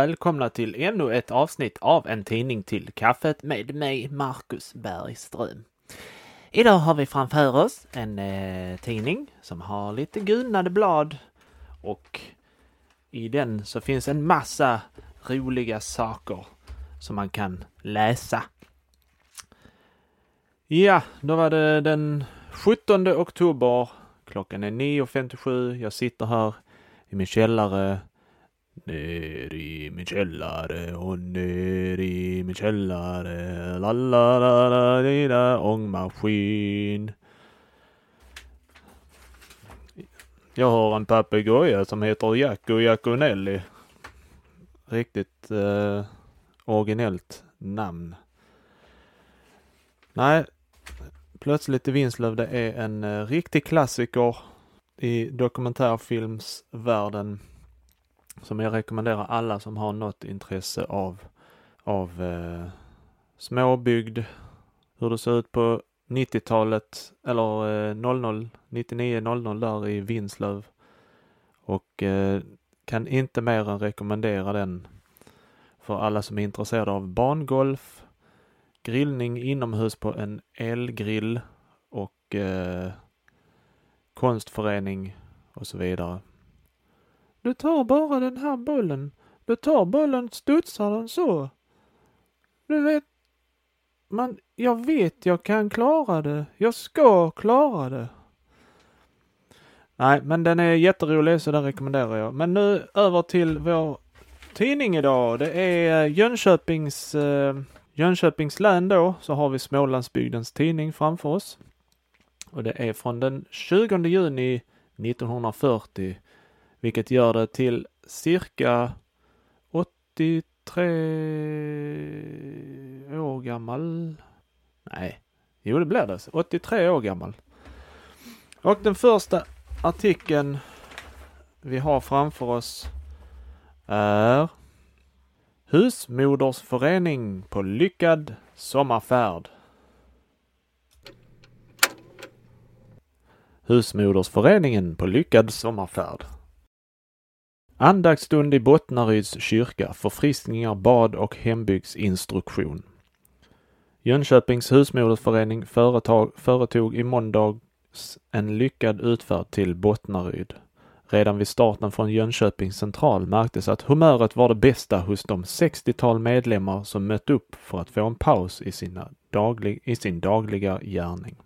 Välkomna till ännu ett avsnitt av En tidning till kaffet med mig, Marcus Bergström. Idag har vi framför oss en eh, tidning som har lite gulnade blad och i den så finns en massa roliga saker som man kan läsa. Ja, då var det den 17 oktober. Klockan är 9.57. Jag sitter här i min källare. Ner i min källare och ner i min källare. La la la la lilla ångmaskin. Jag har en papegoja som heter Jacko Jackonelli. Riktigt eh, originellt namn. Nej, Plötsligt i Vinslöv det är en eh, riktig klassiker i dokumentärfilmsvärlden som jag rekommenderar alla som har något intresse av, av eh, småbygd, hur det ser ut på 90-talet eller eh, 00, 99, 00 där i Vinslöv. Och eh, kan inte mer än rekommendera den för alla som är intresserade av bangolf, grillning inomhus på en elgrill och eh, konstförening och så vidare. Du tar bara den här bollen. Du tar bollen, studsar den så. Du vet, man, jag vet jag kan klara det. Jag ska klara det. Nej, men den är jätterolig så den rekommenderar jag. Men nu över till vår tidning idag. Det är eh, Jönköpings eh, Jönköpings län då så har vi Smålandsbygdens tidning framför oss. Och det är från den 20 juni 1940, vilket gör det till cirka 83 år gammal. Nej, jo det blir det. 83 år gammal. Och den första artikeln vi har framför oss är Husmodersförening på lyckad sommarfärd. Husmodersföreningen på lyckad sommarfärd. Andaktsstund i Bottnaryds kyrka, förfriskningar, bad och hembygdsinstruktion. Jönköpings husmodersförening företag, företog i måndags en lyckad utfärd till Bottnaryd. Redan vid starten från Jönköpings central märktes att humöret var det bästa hos de 60-tal medlemmar som mött upp för att få en paus i, sina daglig, i sin dagliga gärning.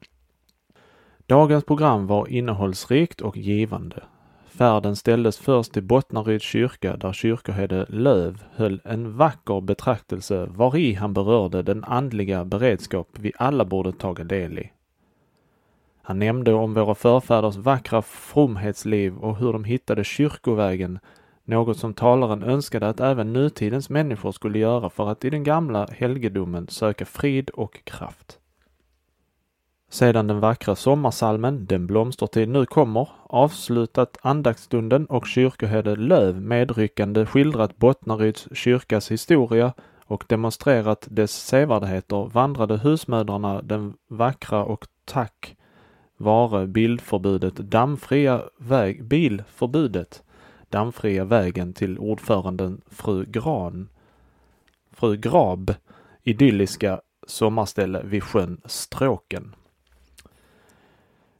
Dagens program var innehållsrikt och givande. Färden ställdes först till Bottnaryds kyrka där kyrkoherde Löv höll en vacker betraktelse vari han berörde den andliga beredskap vi alla borde taga del i. Han nämnde om våra förfäders vackra fromhetsliv och hur de hittade kyrkovägen, något som talaren önskade att även nutidens människor skulle göra för att i den gamla helgedomen söka frid och kraft. Sedan den vackra sommarsalmen Den blomstertid nu kommer avslutat andaktsstunden och kyrkoherde Löv medryckande skildrat Bottnaryds kyrkas historia och demonstrerat dess sevärdheter vandrade husmödrarna den vackra och tack vare bildförbudet dammfria väg, bilförbudet dammfria vägen till ordföranden fru Gran, fru Grab idylliska sommarställe vid sjön Stråken.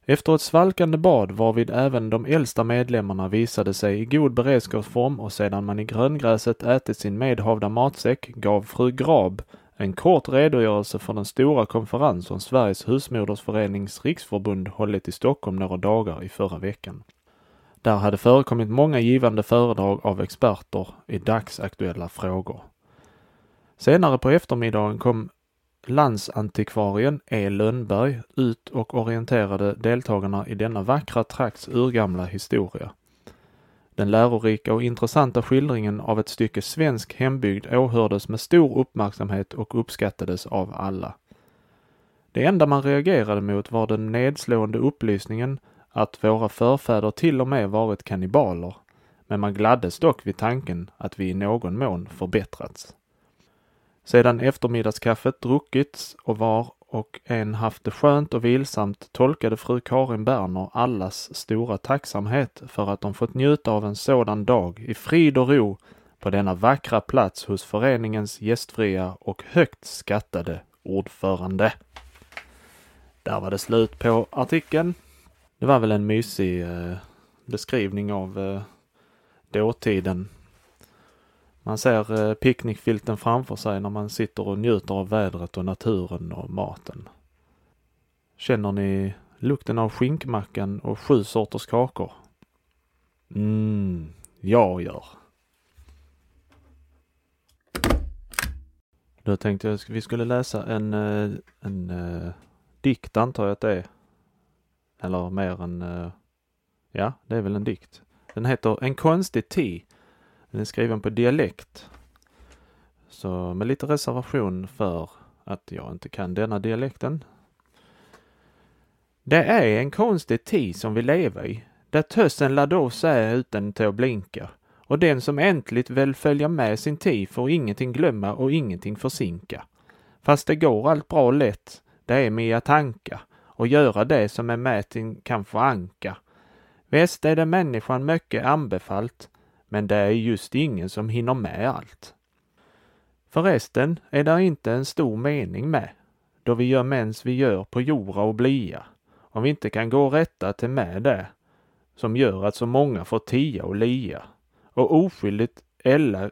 Efter ett svalkande bad varvid även de äldsta medlemmarna visade sig i god beredskapsform och sedan man i gröngräset ätit sin medhavda matsäck gav fru Grab en kort redogörelse för den stora konferens som Sveriges husmodersförenings riksförbund hållit i Stockholm några dagar i förra veckan. Där hade förekommit många givande föredrag av experter i dagsaktuella frågor. Senare på eftermiddagen kom landsantikvarien E Lönnberg ut och orienterade deltagarna i denna vackra trakts urgamla historia. Den lärorika och intressanta skildringen av ett stycke svensk hembygd åhördes med stor uppmärksamhet och uppskattades av alla. Det enda man reagerade mot var den nedslående upplysningen att våra förfäder till och med varit kannibaler, men man gladdes dock vid tanken att vi i någon mån förbättrats. Sedan eftermiddagskaffet druckits och var och en haft det skönt och vilsamt tolkade fru Karin Berner allas stora tacksamhet för att de fått njuta av en sådan dag i frid och ro på denna vackra plats hos föreningens gästfria och högt skattade ordförande. Där var det slut på artikeln. Det var väl en mysig eh, beskrivning av eh, dåtiden. Man ser eh, picknickfilten framför sig när man sitter och njuter av vädret och naturen och maten. Känner ni lukten av skinkmackan och sju sorters kakor? Mm, jag gör. Då tänkte jag att vi skulle läsa en, eh, en, en dikt antar jag att det är. Eller mer än, uh, ja det är väl en dikt. Den heter En konstig te. Den är skriven på dialekt. Så med lite reservation för att jag inte kan denna dialekten. Det är en konstig tid som vi lever i, där tössen Lados är utan till att blinka. Och den som äntligt vill följa med sin tid får ingenting glömma och ingenting försinka. Fast det går allt bra lätt, det är med tanka. och göra det som en mäting kan föranka. Väst är det människan mycket anbefallt, men det är just ingen som hinner med allt. Förresten är det inte en stor mening med, då vi gör mens vi gör på jorda och blia, om vi inte kan gå rätta till med det, som gör att så många får tia och lia, och oskyldigt, eller,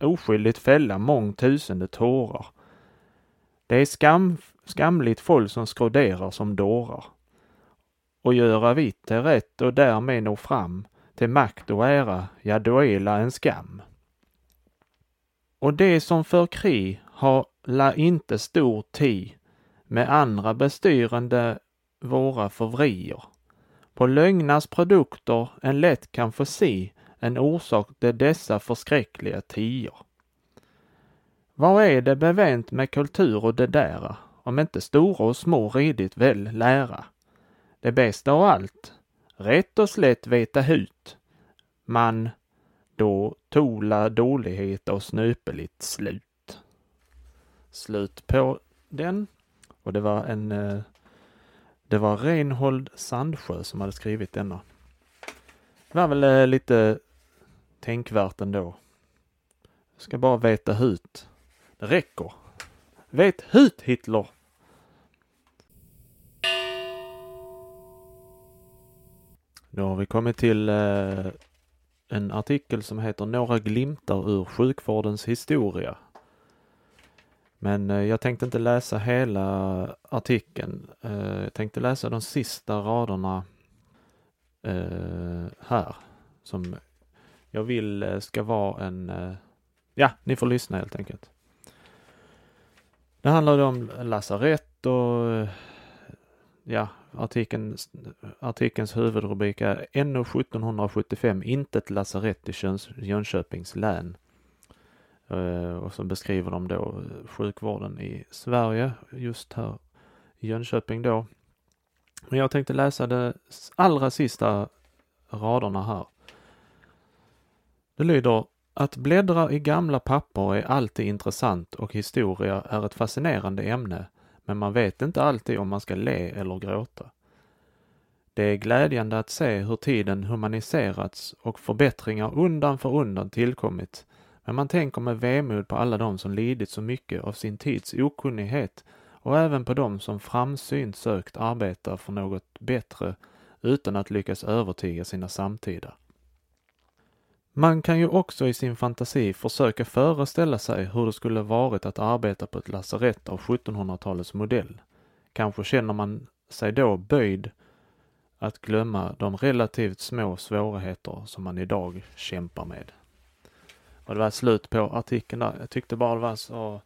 oskyldigt fälla mångtusende tårar. Det är skam, skamligt folk som skroderar som dårar och göra vitt till rätt och därmed nå fram till makt och ära, ja då är la en skam. Och det som för krig har la inte stor tid med andra bestyrande våra förvrier. På lögnars produkter en lätt kan få se en orsak till dessa förskräckliga tior. Vad är det bevänt med kultur och det dära, om inte stora och små redigt väl lära? Det bästa av allt, rätt och slätt veta hut. Man då tola dålighet och snöpeligt slut. Slut på den. Och det var en eh, det var Reinhold Sandsjö som hade skrivit denna. Det var väl eh, lite tänkvärt ändå. Jag ska bara veta hut. Det räcker. Vet hut Hitler! Nu har vi kommit till eh, en artikel som heter Några glimtar ur sjukvårdens historia. Men eh, jag tänkte inte läsa hela artikeln. Eh, jag tänkte läsa de sista raderna eh, här. Som jag vill eh, ska vara en... Eh, ja, ni får lyssna helt enkelt. Det handlar om lasarett och eh, ja, artikeln, artikelns huvudrubrik är NO 1775 intet lasarett i Jönköpings län. Eh, och så beskriver de då eh, sjukvården i Sverige, just här i Jönköping då. Men jag tänkte läsa de allra sista raderna här. Det lyder att bläddra i gamla papper är alltid intressant och historia är ett fascinerande ämne men man vet inte alltid om man ska le eller gråta. Det är glädjande att se hur tiden humaniserats och förbättringar undan för undan tillkommit, men man tänker med vemod på alla de som lidit så mycket av sin tids okunnighet och även på de som framsynt sökt arbeta för något bättre utan att lyckas övertyga sina samtida. Man kan ju också i sin fantasi försöka föreställa sig hur det skulle varit att arbeta på ett lasarett av 1700-talets modell. Kanske känner man sig då böjd att glömma de relativt små svårigheter som man idag kämpar med. Och det var slut på artikeln där. Jag tyckte bara det var så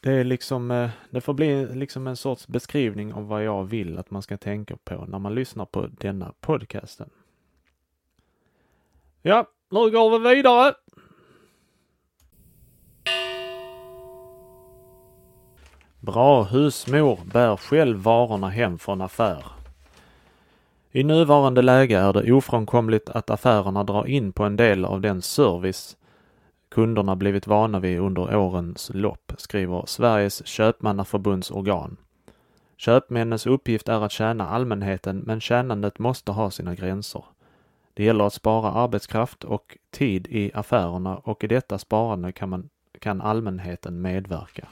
det är liksom, eh, det får bli liksom en sorts beskrivning av vad jag vill att man ska tänka på när man lyssnar på denna podcasten. Ja, nu går vi vidare. Bra husmor bär själv varorna hem från affär. I nuvarande läge är det ofrånkomligt att affärerna drar in på en del av den service kunderna blivit vana vid under årens lopp, skriver Sveriges köpmannaförbunds organ. Köpmännens uppgift är att tjäna allmänheten, men tjänandet måste ha sina gränser. Det gäller att spara arbetskraft och tid i affärerna och i detta sparande kan, man, kan allmänheten medverka.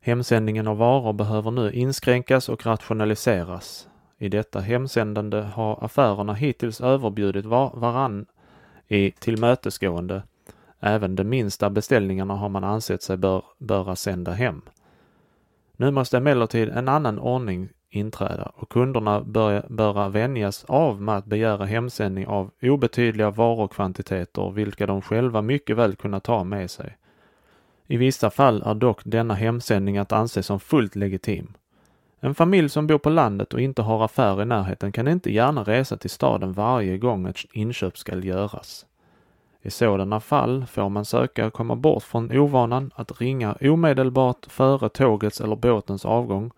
Hemsändningen av varor behöver nu inskränkas och rationaliseras. I detta hemsändande har affärerna hittills överbjudit var varann i tillmötesgående. Även de minsta beställningarna har man ansett sig bör, böra sända hem. Nu måste emellertid en annan ordning inträda och kunderna bör, bör vänjas av med att begära hemsändning av obetydliga varukvantiteter vilka de själva mycket väl kunna ta med sig. I vissa fall är dock denna hemsändning att anse som fullt legitim. En familj som bor på landet och inte har affär i närheten kan inte gärna resa till staden varje gång ett inköp skall göras. I sådana fall får man söka komma bort från ovanan att ringa omedelbart före tågets eller båtens avgång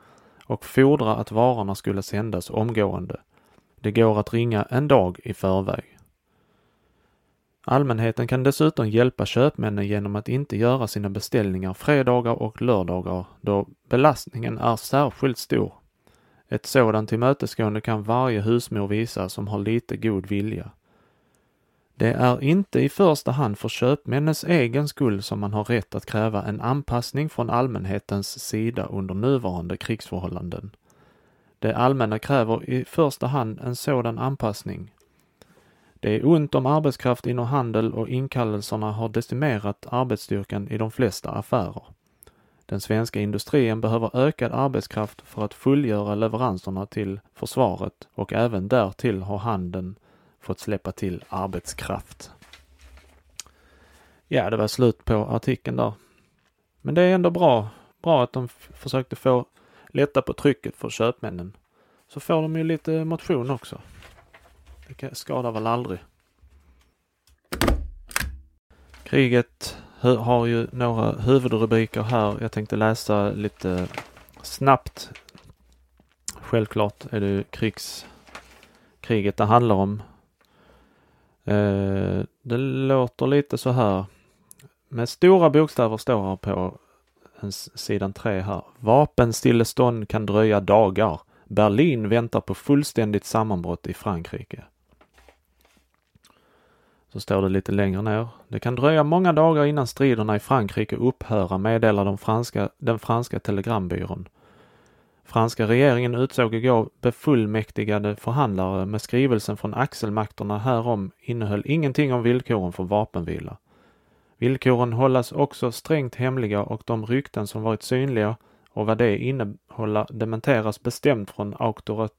och fordra att varorna skulle sändas omgående. Det går att ringa en dag i förväg. Allmänheten kan dessutom hjälpa köpmännen genom att inte göra sina beställningar fredagar och lördagar då belastningen är särskilt stor. Ett sådant tillmötesgående kan varje husmor visa som har lite god vilja. Det är inte i första hand för köpmännens egen skull som man har rätt att kräva en anpassning från allmänhetens sida under nuvarande krigsförhållanden. Det allmänna kräver i första hand en sådan anpassning. Det är ont om arbetskraft inom handel och inkallelserna har decimerat arbetsstyrkan i de flesta affärer. Den svenska industrin behöver ökad arbetskraft för att fullgöra leveranserna till försvaret och även därtill har handeln fått släppa till arbetskraft. Ja, det var slut på artikeln där. Men det är ändå bra, bra att de försökte få lätta på trycket för köpmännen. Så får de ju lite motion också. Det skadar väl aldrig. Kriget har ju några huvudrubriker här. Jag tänkte läsa lite snabbt. Självklart är det krigs, kriget det handlar om. Eh, det låter lite så här. Med stora bokstäver står här på sidan 3 här. Vapenstillestånd kan dröja dagar. Berlin väntar på fullständigt sammanbrott i Frankrike. Så står det lite längre ner. Det kan dröja många dagar innan striderna i Frankrike upphör, meddelar de franska, den franska telegrambyrån. Franska regeringen utsåg igår befullmäktigade förhandlare med skrivelsen från axelmakterna härom innehöll ingenting om villkoren för vapenvila. Villkoren hållas också strängt hemliga och de rykten som varit synliga och vad det innehåller dementeras bestämt från auktorit,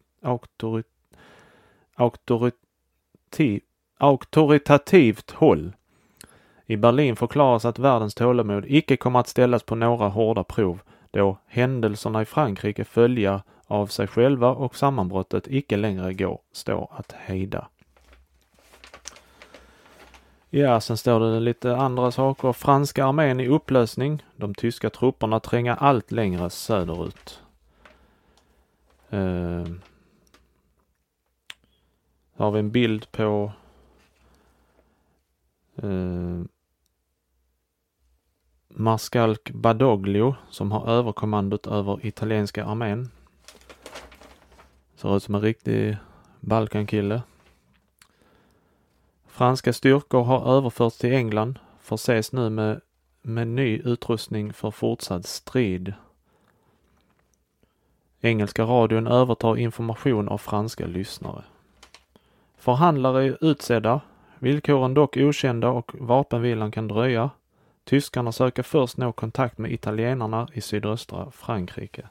auktorit, auktoritativt håll. I Berlin förklaras att världens tålamod icke kommer att ställas på några hårda prov då händelserna i Frankrike följa av sig själva och sammanbrottet icke längre går stå att hejda. Ja, sen står det lite andra saker. Franska armén i upplösning. De tyska trupperna tränger allt längre söderut. Uh, har vi en bild på uh, marskalk Badoglio som har överkommandot över italienska armén. Ser ut som en riktig Balkankille. Franska styrkor har överförts till England, förses nu med, med ny utrustning för fortsatt strid. Engelska radion övertar information av franska lyssnare. Förhandlare är utsedda, villkoren dock okända och vapenvilan kan dröja. Tyskarna söker först nå kontakt med italienarna i sydöstra Frankrike.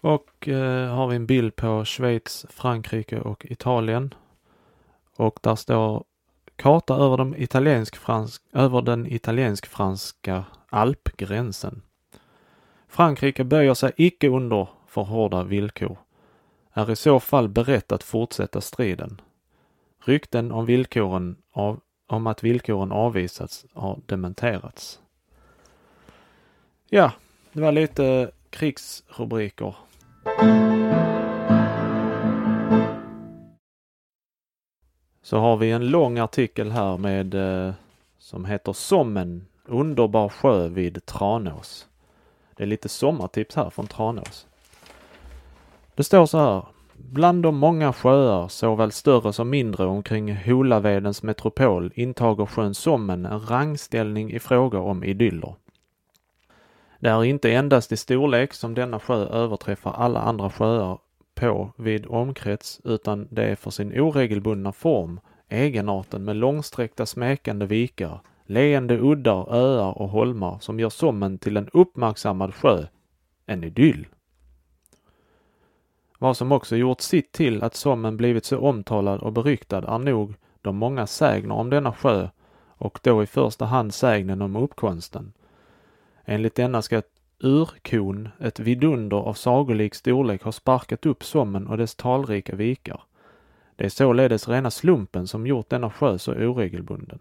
Och eh, har vi en bild på Schweiz, Frankrike och Italien. Och där står karta över, de italiensk -fransk, över den italiensk-franska alpgränsen. Frankrike böjer sig icke under för hårda villkor, är i så fall berett att fortsätta striden. Rykten om villkoren av, om att villkoren avvisats har dementerats. Ja, det var lite krigsrubriker. så har vi en lång artikel här med eh, som heter Sommen, underbar sjö vid Tranås. Det är lite sommartips här från Tranås. Det står så här. Bland de många sjöar, såväl större som mindre, omkring Holavedens metropol intager sjön Sommen en rangställning i fråga om idyller. Det är inte endast i storlek som denna sjö överträffar alla andra sjöar på vid omkrets, utan det är för sin oregelbundna form, egenarten med långsträckta smekande vikar, leende uddar, öar och holmar som gör Sommen till en uppmärksammad sjö, en idyll. Vad som också gjort sitt till att Sommen blivit så omtalad och beryktad är nog de många sägner om denna sjö och då i första hand sägnen om uppkomsten. Enligt denna ska urkon, ett vidunder av sagolik storlek, ha sparkat upp Sommen och dess talrika vikar. Det är således rena slumpen som gjort denna sjö så oregelbunden.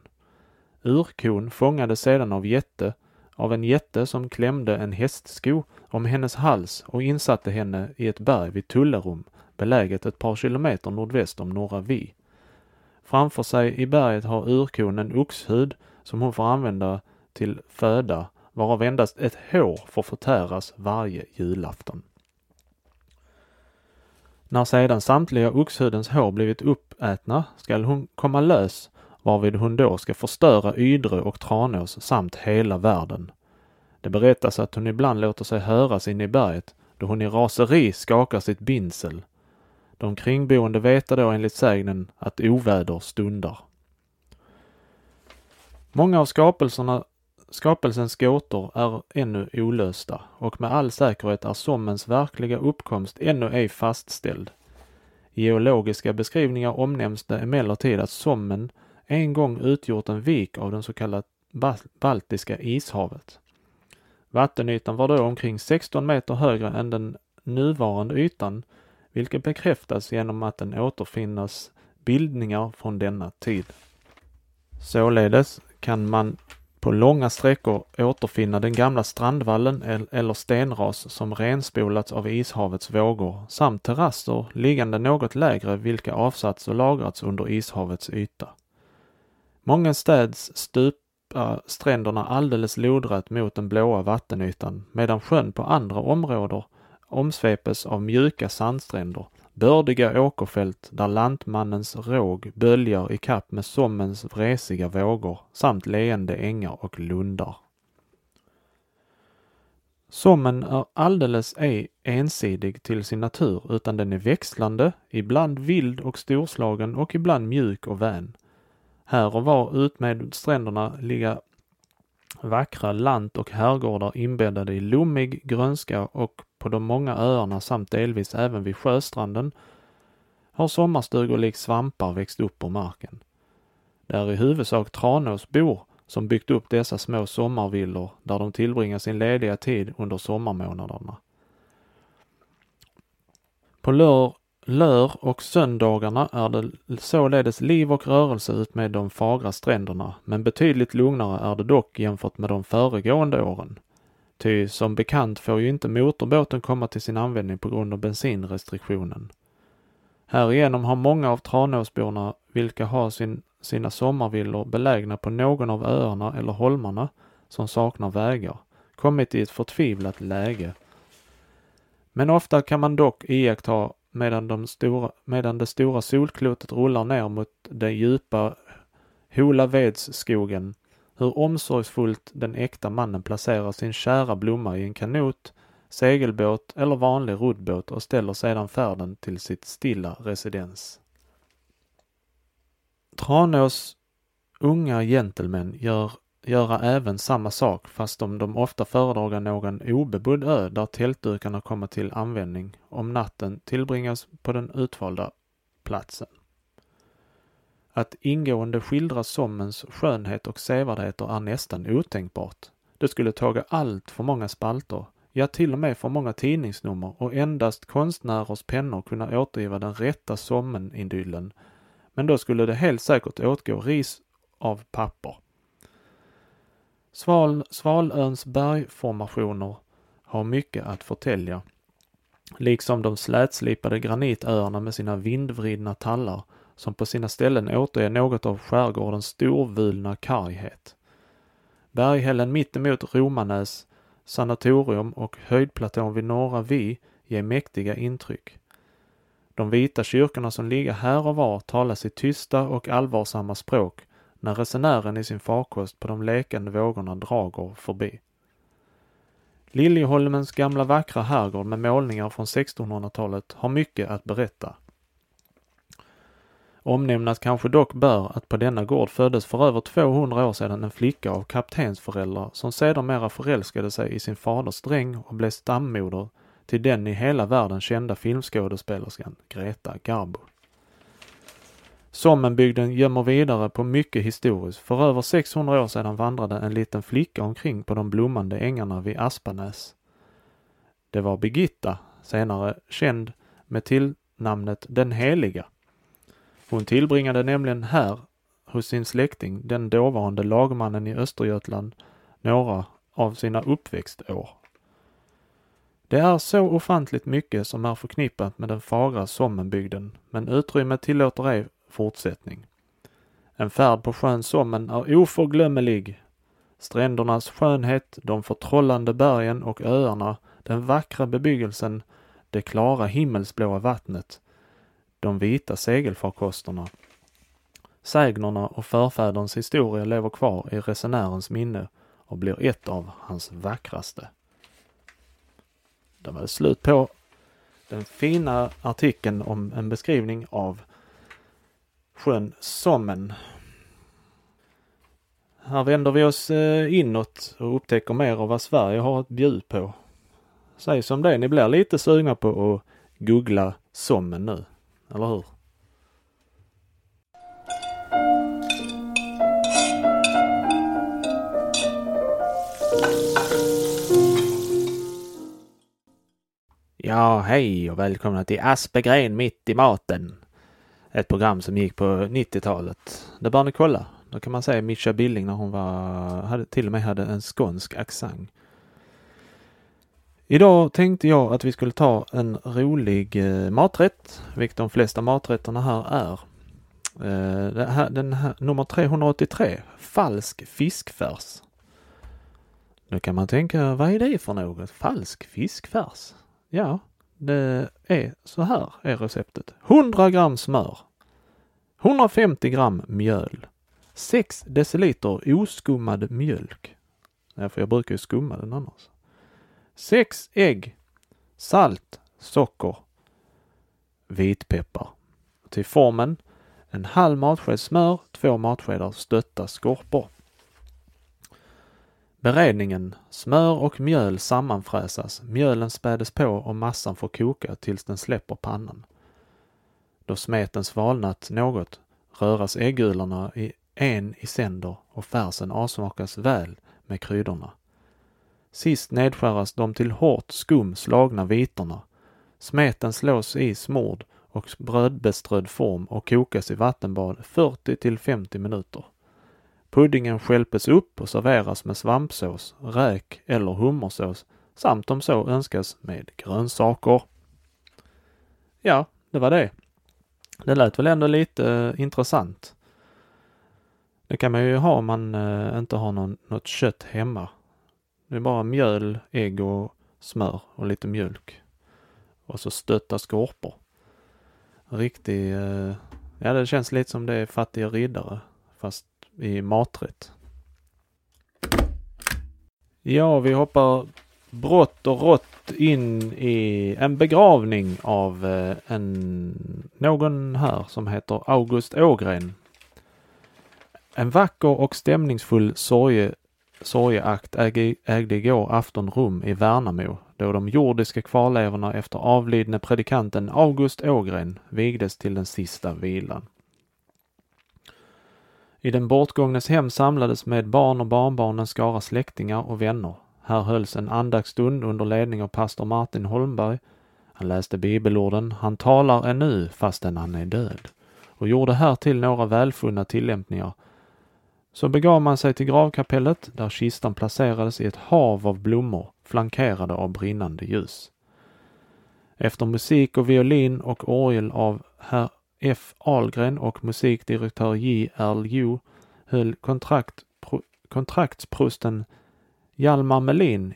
Urkon fångades sedan av jätte, av en jätte som klämde en hästsko om hennes hals och insatte henne i ett berg vid Tullerum, beläget ett par kilometer nordväst om Norra Vi. Framför sig i berget har urkon en oxhud som hon får använda till föda, varav endast ett hår får förtäras varje julafton. När sedan samtliga oxhudens hår blivit uppätna skall hon komma lös varvid hon då ska förstöra Ydre och Tranås samt hela världen. Det berättas att hon ibland låter sig höras inne i berget då hon i raseri skakar sitt binsel. De kringboende veta då enligt sägnen att oväder stundar. Många av skapelserna, skapelsens gåtor är ännu olösta och med all säkerhet är sommens verkliga uppkomst ännu ej fastställd. I geologiska beskrivningar omnämns det emellertid att sommen en gång utgjort en vik av den så kallade Baltiska ishavet. Vattenytan var då omkring 16 meter högre än den nuvarande ytan, vilket bekräftas genom att den återfinnas bildningar från denna tid. Således kan man på långa sträckor återfinna den gamla strandvallen eller stenras som renspolats av ishavets vågor samt terrasser liggande något lägre vilka avsatts och lagrats under ishavets yta. Många städs stupa stränderna alldeles lodrätt mot den blåa vattenytan medan sjön på andra områden omsvepes av mjuka sandstränder, bördiga åkerfält där lantmannens råg böljar i kapp med sommens vresiga vågor samt leende ängar och lundar. Sommen är alldeles ej ensidig till sin natur utan den är växlande, ibland vild och storslagen och ibland mjuk och vän. Här och var utmed stränderna ligga vackra lant och herrgårdar inbäddade i lommig grönska och på de många öarna samt delvis även vid sjöstranden har sommarstugor likt svampar växt upp ur marken. Det är i huvudsak Tranåsbor som byggt upp dessa små sommarvillor där de tillbringar sin lediga tid under sommarmånaderna. På lör Lör och söndagarna är det således liv och rörelse utmed de fagra stränderna, men betydligt lugnare är det dock jämfört med de föregående åren. Ty som bekant får ju inte motorbåten komma till sin användning på grund av bensinrestriktionen. Härigenom har många av Tranåsborna, vilka har sin, sina sommarvillor belägna på någon av öarna eller holmarna som saknar vägar, kommit i ett förtvivlat läge. Men ofta kan man dock iaktta medan, de stora, medan det stora solklotet rullar ner mot den djupa Holavedsskogen, hur omsorgsfullt den äkta mannen placerar sin kära blomma i en kanot, segelbåt eller vanlig roddbåt och ställer sedan färden till sitt stilla residens. Tranås unga gentlemän gör göra även samma sak fast om de ofta föredrar någon obebodd ö där tältdukarna kommer till användning om natten tillbringas på den utvalda platsen. Att ingående skildra Sommens skönhet och sevärdheter är nästan otänkbart. Det skulle taga allt för många spalter, ja till och med för många tidningsnummer och endast konstnärers pennor kunna återgiva den rätta Sommenidyllen. Men då skulle det helt säkert åtgå ris av papper. Sval, Svalöns bergformationer har mycket att förtälja, liksom de slätslipade granitöarna med sina vindvridna tallar som på sina ställen återger något av skärgårdens storvulna karghet. Berghällen mittemot Romanäs sanatorium och höjdplatån vid Norra Vi ger mäktiga intryck. De vita kyrkorna som ligger här och var talar sitt tysta och allvarsamma språk när resenären i sin farkost på de lekande vågorna drager förbi. Liljeholmens gamla vackra herrgård med målningar från 1600-talet har mycket att berätta. Omnämnas kanske dock bör att på denna gård föddes för över 200 år sedan en flicka av kaptensföräldrar som sedermera förälskade sig i sin faders dräng och blev stammoder till den i hela världen kända filmskådespelerskan Greta Garbo. Sommenbygden gömmer vidare på mycket historiskt. För över 600 år sedan vandrade en liten flicka omkring på de blommande ängarna vid Aspanäs. Det var Birgitta, senare känd med tillnamnet Den heliga. Hon tillbringade nämligen här hos sin släkting, den dåvarande lagmannen i Östergötland, några av sina uppväxtår. Det är så ofantligt mycket som är förknippat med den fagra Sommenbygden, men utrymmet tillåter ej fortsättning. En färd på sjön Sommen är oförglömmelig. Strändernas skönhet, de förtrollande bergen och öarna, den vackra bebyggelsen, det klara himmelsblåa vattnet, de vita segelfarkosterna. Sägnerna och förfäderns historia lever kvar i resenärens minne och blir ett av hans vackraste. Det var slut på den fina artikeln om en beskrivning av sjön Sommen. Här vänder vi oss eh, inåt och upptäcker mer av vad Sverige har att bjuda på. Säg som det, ni blir lite sugna på att googla Sommen nu, eller hur? Ja, hej och välkomna till Aspegren mitt i maten ett program som gick på 90-talet. Det bör ni kolla. Då kan man säga Mischa Billing när hon var, hade, till och med hade en skånsk accent. Idag tänkte jag att vi skulle ta en rolig eh, maträtt, vilket de flesta maträtterna här är. Eh, här, den här, nummer 383, falsk fiskfärs. Nu kan man tänka, vad är det för något? Falsk fiskfärs? Ja, det är så här är receptet. 100 gram smör. 150 gram mjöl. 6 deciliter oskummad mjölk. Ja, för jag brukar ju skumma den annars. 6 ägg. Salt, socker, vitpeppar. Till formen en halv matsked smör, två matskedar stötta skorpor. Beredningen. Smör och mjöl sammanfräsas. Mjölen spädes på och massan får koka tills den släpper pannan. Då smeten svalnat något röras äggulorna i en i sänder och färsen avsmakas väl med kryddorna. Sist nedskäras de till hårt skum slagna vitorna. Smeten slås i smord och brödbeströdd form och kokas i vattenbad 40 till 50 minuter. Puddingen skälpes upp och serveras med svampsås, räk eller hummersås samt om så önskas med grönsaker. Ja, det var det. Det lät väl ändå lite eh, intressant. Det kan man ju ha om man eh, inte har någon, något kött hemma. Det är bara mjöl, ägg och smör och lite mjölk. Och så stötta skorpor. Riktig, eh, ja det känns lite som det är fattiga riddare fast i maträtt. Ja, vi hoppar brått och rått in i en begravning av eh, en, någon här som heter August Ågren. En vacker och stämningsfull sorge, sorgeakt ägde, ägde igår afton rum i Värnamo då de jordiska kvarlevorna efter avlidne predikanten August Ågren vigdes till den sista vilan. I den bortgångnes hem samlades med barn och barnbarn en skara släktingar och vänner. Här hölls en andaktsstund under ledning av pastor Martin Holmberg. Han läste bibelorden Han talar ännu fastän han är död och gjorde här till några välfunna tillämpningar. Så begav man sig till gravkapellet där kistan placerades i ett hav av blommor flankerade av brinnande ljus. Efter musik och violin och orgel av herr F Ahlgren och musikdirektör J. R. Ju höll kontrakt, pro, kontraktsprosten Hjalmar Melin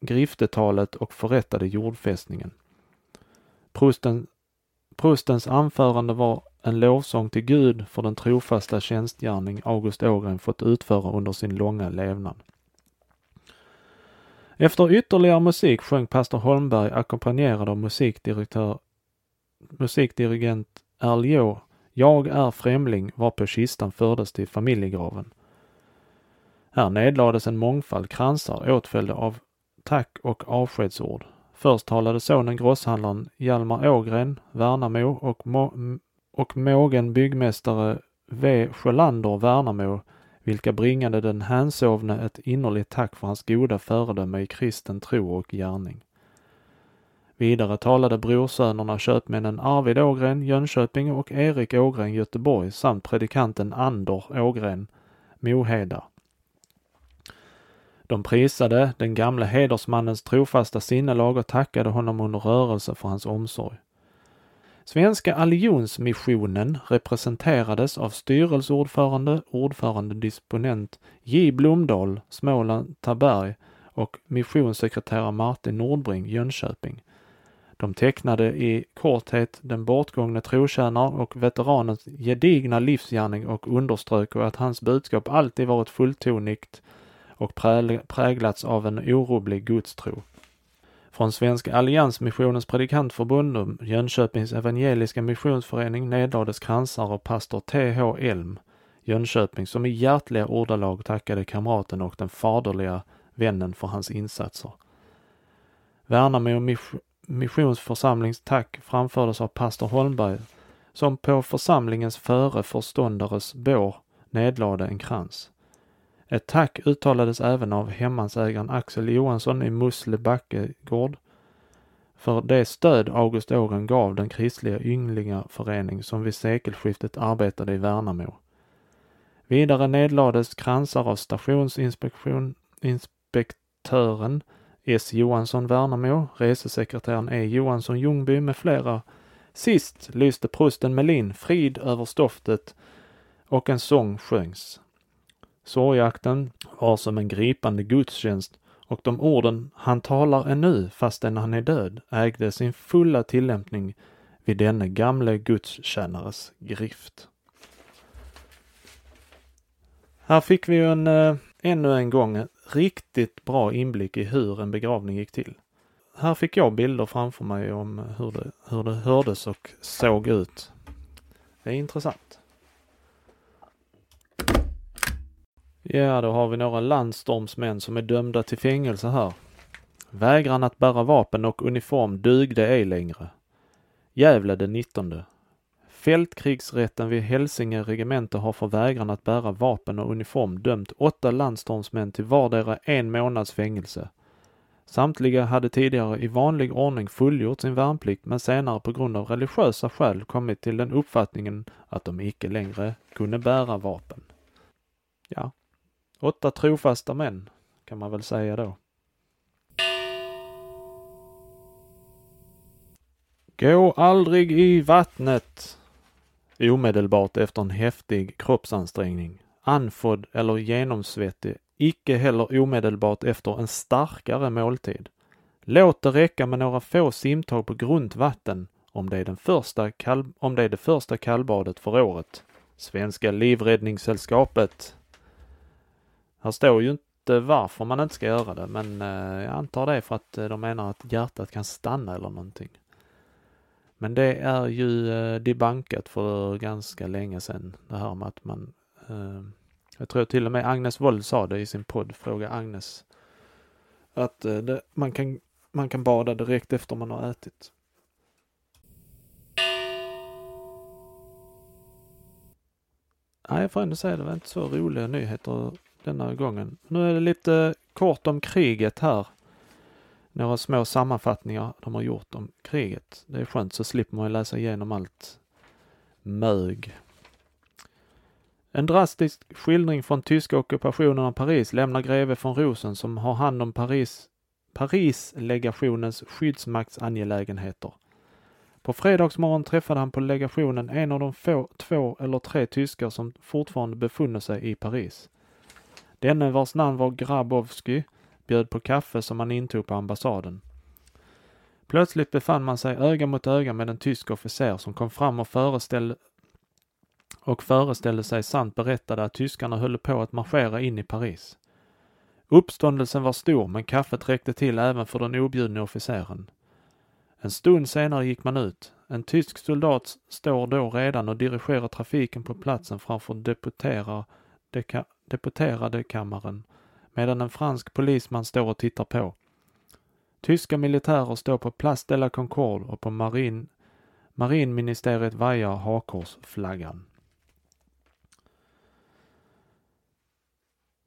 griftetalet och förrättade jordfästningen. Prosten, prostens anförande var en lovsång till Gud för den trofasta tjänstgärning August Ågren fått utföra under sin långa levnad. Efter ytterligare musik sjöng pastor Holmberg ackompanjerad av musikdirektör, musikdirigent Erliot Jag är främling varpå kistan fördes till familjegraven. Här nedlades en mångfald kransar åtföljda av tack och avskedsord. Först talade sonen grosshandlaren Hjalmar Ågren, Värnamo och, må och mågen byggmästare V Sjölander, Värnamo, vilka bringade den hänsovne ett innerligt tack för hans goda föredöme i kristen tro och gärning. Vidare talade brorsönerna köpmännen Arvid Ågren, Jönköping och Erik Ågren, Göteborg samt predikanten Ander Ågren, Moheda. De prisade den gamle hedersmannens trofasta sinnelag och tackade honom under rörelse för hans omsorg. Svenska Allionsmissionen representerades av styrelseordförande, ordförande disponent J Blomdahl, Småland Taberg och missionssekreterare Martin Nordbring, Jönköping. De tecknade i korthet den bortgångne trotjänaren och veteranens gedigna livsgärning och underströk att hans budskap alltid varit fulltonigt och präglats av en orubblig gudstro. Från Svenska Alliansmissionens predikantförbund och Jönköpings evangeliska missionsförening nedlades kransar av pastor T.H. Elm, Jönköping, som i hjärtliga ordalag tackade kamraten och den faderliga vännen för hans insatser. Värnamo missionsförsamlings tack framfördes av pastor Holmberg, som på församlingens före förståndares bår nedlade en krans. Ett tack uttalades även av hemmansägaren Axel Johansson i Musle Backegård för det stöd August Ågren gav den kristliga ynglingarförening som vid sekelskiftet arbetade i Värnamo. Vidare nedlades kransar av stationsinspektören S Johansson Värnamo, resesekreteraren E Johansson Ljungby med flera. Sist lyste prosten Melin frid över stoftet och en sång sjöngs. Sorgeakten var som en gripande gudstjänst och de orden ”han talar ännu fastän han är död” ägde sin fulla tillämpning vid denne gamle gudstjänares grift. Här fick vi ju en, eh, ännu en gång riktigt bra inblick i hur en begravning gick till. Här fick jag bilder framför mig om hur det, hur det hördes och såg ut. Det är intressant. Ja, då har vi några landstormsmän som är dömda till fängelse här. Vägran att bära vapen och uniform dugde ej längre. Gävle den 19. Fältkrigsrätten vid Hälsinge regemente har för vägran att bära vapen och uniform dömt åtta landstormsmän till vardera en månads fängelse. Samtliga hade tidigare i vanlig ordning fullgjort sin värnplikt men senare på grund av religiösa skäl kommit till den uppfattningen att de icke längre kunde bära vapen. Ja, Åtta trofasta män, kan man väl säga då. Gå aldrig i vattnet omedelbart efter en häftig kroppsansträngning, andfådd eller genomsvettig, icke heller omedelbart efter en starkare måltid. Låt det räcka med några få simtag på grunt vatten om det är, den första kall, om det, är det första kallbadet för året. Svenska Livräddningssällskapet här står ju inte varför man inte ska göra det, men eh, jag antar det för att eh, de menar att hjärtat kan stanna eller någonting. Men det är ju eh, debankat för ganska länge sedan, det här med att man eh, jag tror till och med Agnes Wold sa det i sin podd, Fråga Agnes. Att eh, det, man, kan, man kan bada direkt efter man har ätit. Nej, jag får ändå säga det var inte så roliga nyheter denna gången. Nu är det lite kort om kriget här. Några små sammanfattningar de har gjort om kriget. Det är skönt så slipper man läsa igenom allt mög. En drastisk skildring från tyska ockupationen av Paris lämnar greve von Rosen som har hand om Paris Parislegationens skyddsmaktsangelägenheter. På fredagsmorgon träffade han på legationen en av de få, två eller tre tyskar som fortfarande befunne sig i Paris. Denne vars namn var Grabowski bjöd på kaffe som man intog på ambassaden. Plötsligt befann man sig öga mot öga med en tysk officer som kom fram och föreställde och föreställde sig sant berättade att tyskarna höll på att marschera in i Paris. Uppståndelsen var stor, men kaffet räckte till även för den objudne officeren. En stund senare gick man ut. En tysk soldat står då redan och dirigerar trafiken på platsen framför deputera, deka, deputerade kammaren, medan en fransk polisman står och tittar på. Tyska militärer står på Place de la Concorde och på marin, marinministeriet vajar hakkorsflaggan.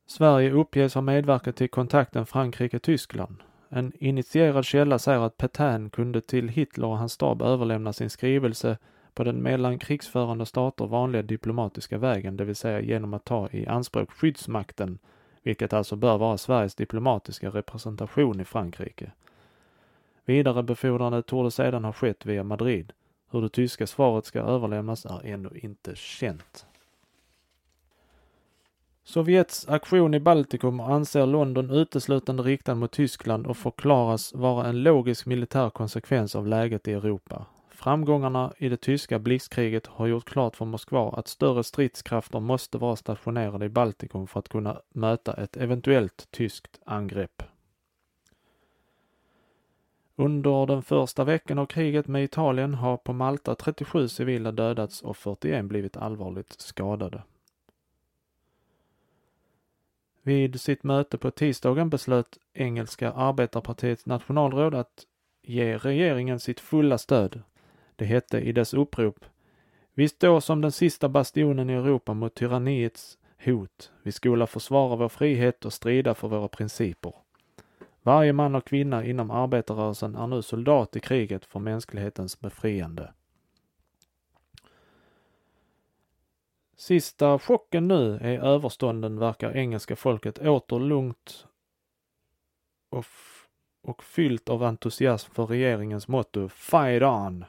Sverige uppges ha medverkat till kontakten Frankrike-Tyskland. En initierad källa säger att Petain kunde till Hitler och hans stab överlämna sin skrivelse på den mellan krigsförande stater vanliga diplomatiska vägen, det vill säga genom att ta i anspråk skyddsmakten, vilket alltså bör vara Sveriges diplomatiska representation i Frankrike. Vidarebefordrandet torde sedan ha skett via Madrid. Hur det tyska svaret ska överlämnas är ännu inte känt. Sovjets aktion i Baltikum anser London uteslutande riktad mot Tyskland och förklaras vara en logisk militär konsekvens av läget i Europa. Framgångarna i det tyska blixtkriget har gjort klart för Moskva att större stridskrafter måste vara stationerade i Baltikum för att kunna möta ett eventuellt tyskt angrepp. Under den första veckan av kriget med Italien har på Malta 37 civila dödats och 41 blivit allvarligt skadade. Vid sitt möte på tisdagen beslöt engelska arbetarpartiets nationalråd att ge regeringen sitt fulla stöd. Det hette i dess upprop Vi står som den sista bastionen i Europa mot tyranniets hot. Vi skola försvara vår frihet och strida för våra principer. Varje man och kvinna inom arbetarrörelsen är nu soldat i kriget för mänsklighetens befriande. Sista chocken nu är överstånden verkar engelska folket åter lugnt och, och fyllt av entusiasm för regeringens motto Fight on!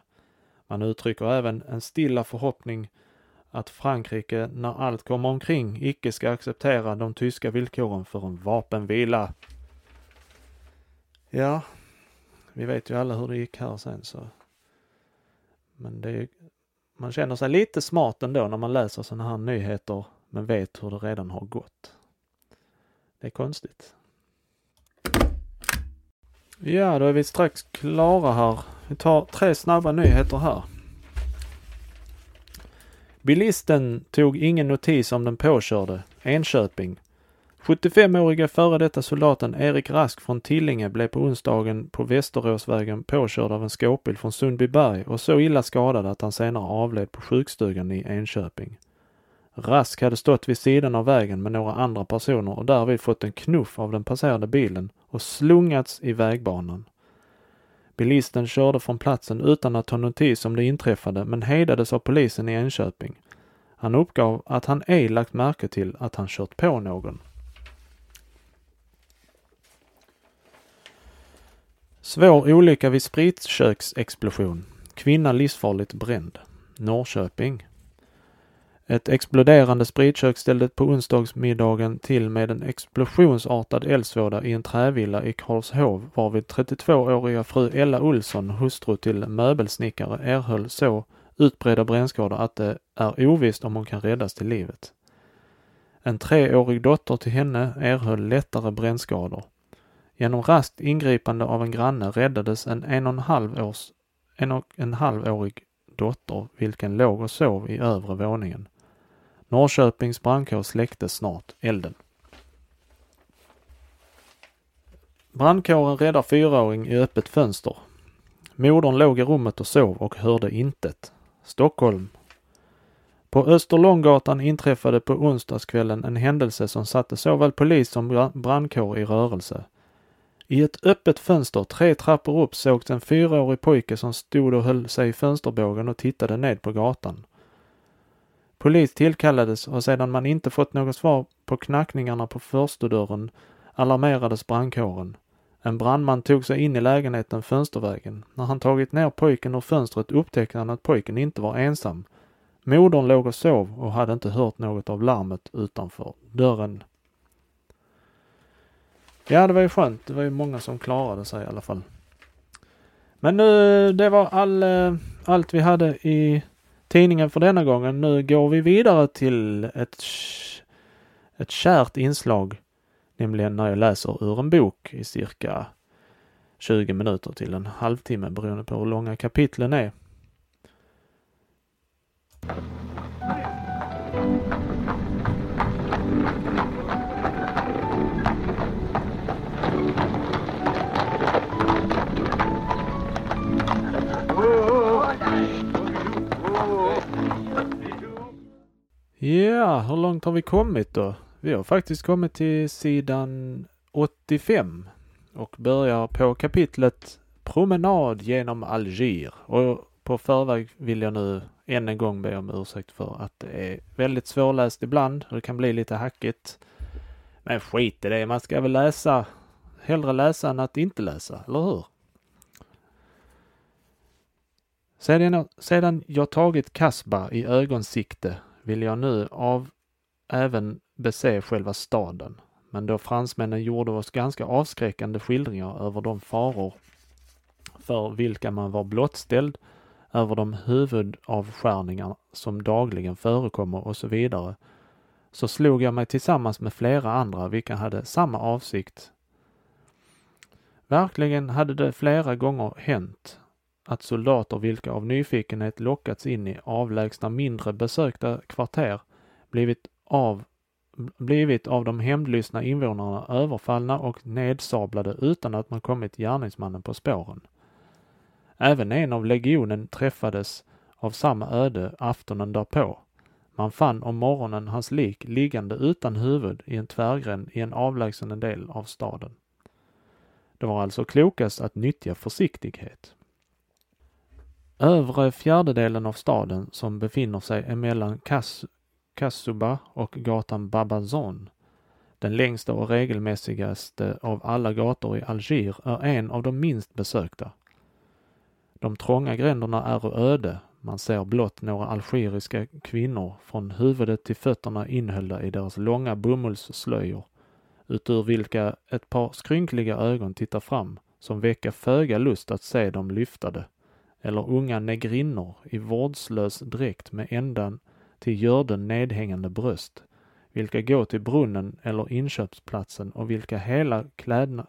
Han uttrycker även en stilla förhoppning att Frankrike, när allt kommer omkring, icke ska acceptera de tyska villkoren för en vapenvila. Ja, vi vet ju alla hur det gick här sen så. Men det man känner sig lite smart ändå när man läser sådana här nyheter men vet hur det redan har gått. Det är konstigt. Ja, då är vi strax klara här. Vi tar tre snabba nyheter här. Bilisten tog ingen notis om den påkörde. Enköping. 75-åriga före detta soldaten Erik Rask från Tillinge blev på onsdagen på Västeråsvägen påkörd av en skåpbil från Sundbyberg och så illa skadad att han senare avled på sjukstugan i Enköping. Rask hade stått vid sidan av vägen med några andra personer och därvid fått en knuff av den passerade bilen och slungats i vägbanan. Bilisten körde från platsen utan att ta notis om det inträffade men hejdades av polisen i Enköping. Han uppgav att han ej lagt märke till att han kört på någon. Svår olycka vid spritköksexplosion. Kvinna livsfarligt bränd. Norrköping. Ett exploderande spritkök ställde på onsdagsmiddagen till med en explosionsartad eldsvåda i en trävilla i Karlshov varvid 32-åriga fru Ella Olsson, hustru till möbelsnickare, erhöll så utbredda brännskador att det är ovisst om hon kan räddas till livet. En treårig dotter till henne erhöll lättare brännskador. Genom raskt ingripande av en granne räddades en en och en halv, års, en och en halvårig dotter, vilken låg och sov i övre våningen. Norrköpings brandkår släckte snart elden. Brandkåren räddar fyraåring i öppet fönster. Modern låg i rummet och sov och hörde intet. Stockholm. På Österlånggatan inträffade på onsdagskvällen en händelse som satte såväl polis som brandkår i rörelse. I ett öppet fönster tre trappor upp sågs en fyraårig pojke som stod och höll sig i fönsterbågen och tittade ned på gatan. Polis tillkallades och sedan man inte fått något svar på knackningarna på förstudörren alarmerades brandkåren. En brandman tog sig in i lägenheten fönstervägen. När han tagit ner pojken ur fönstret upptäckte han att pojken inte var ensam. Modern låg och sov och hade inte hört något av larmet utanför dörren. Ja, det var ju skönt. Det var ju många som klarade sig i alla fall. Men nu, det var all, eh, allt vi hade i tidningen för denna gången. Nu går vi vidare till ett, ett kärt inslag, nämligen när jag läser ur en bok i cirka 20 minuter till en halvtimme beroende på hur långa kapitlen är. Ja, hur långt har vi kommit då? Vi har faktiskt kommit till sidan 85 och börjar på kapitlet Promenad genom Alger. Och på förväg vill jag nu än en gång be om ursäkt för att det är väldigt svårläst ibland och det kan bli lite hackigt. Men skit i det, man ska väl läsa, hellre läsa än att inte läsa, eller hur? Sedan, sedan jag tagit Kasba i ögonsikte vill jag nu av även bese själva staden. Men då fransmännen gjorde oss ganska avskräckande skildringar över de faror för vilka man var blottställd, över de huvudavskärningar som dagligen förekommer och så vidare, så slog jag mig tillsammans med flera andra vilka hade samma avsikt. Verkligen hade det flera gånger hänt att soldater vilka av nyfikenhet lockats in i avlägsna mindre besökta kvarter blivit av, blivit av de hämndlystna invånarna överfallna och nedsablade utan att man kommit gärningsmannen på spåren. Även en av legionen träffades av samma öde aftonen därpå. Man fann om morgonen hans lik liggande utan huvud i en tvärgränd i en avlägsen del av staden. Det var alltså klokast att nyttja försiktighet. Övre fjärdedelen av staden som befinner sig emellan Kas Kasuba och gatan Babazon, den längsta och regelmässigaste av alla gator i Alger, är en av de minst besökta. De trånga gränderna är öde, man ser blott några algeriska kvinnor från huvudet till fötterna inhöljda i deras långa bomullsslöjor, utur vilka ett par skrynkliga ögon tittar fram, som väcker föga lust att se dem lyftade eller unga negrinnor i vårdslös dräkt med ändan till görden nedhängande bröst, vilka går till brunnen eller inköpsplatsen och vilka hela klädna,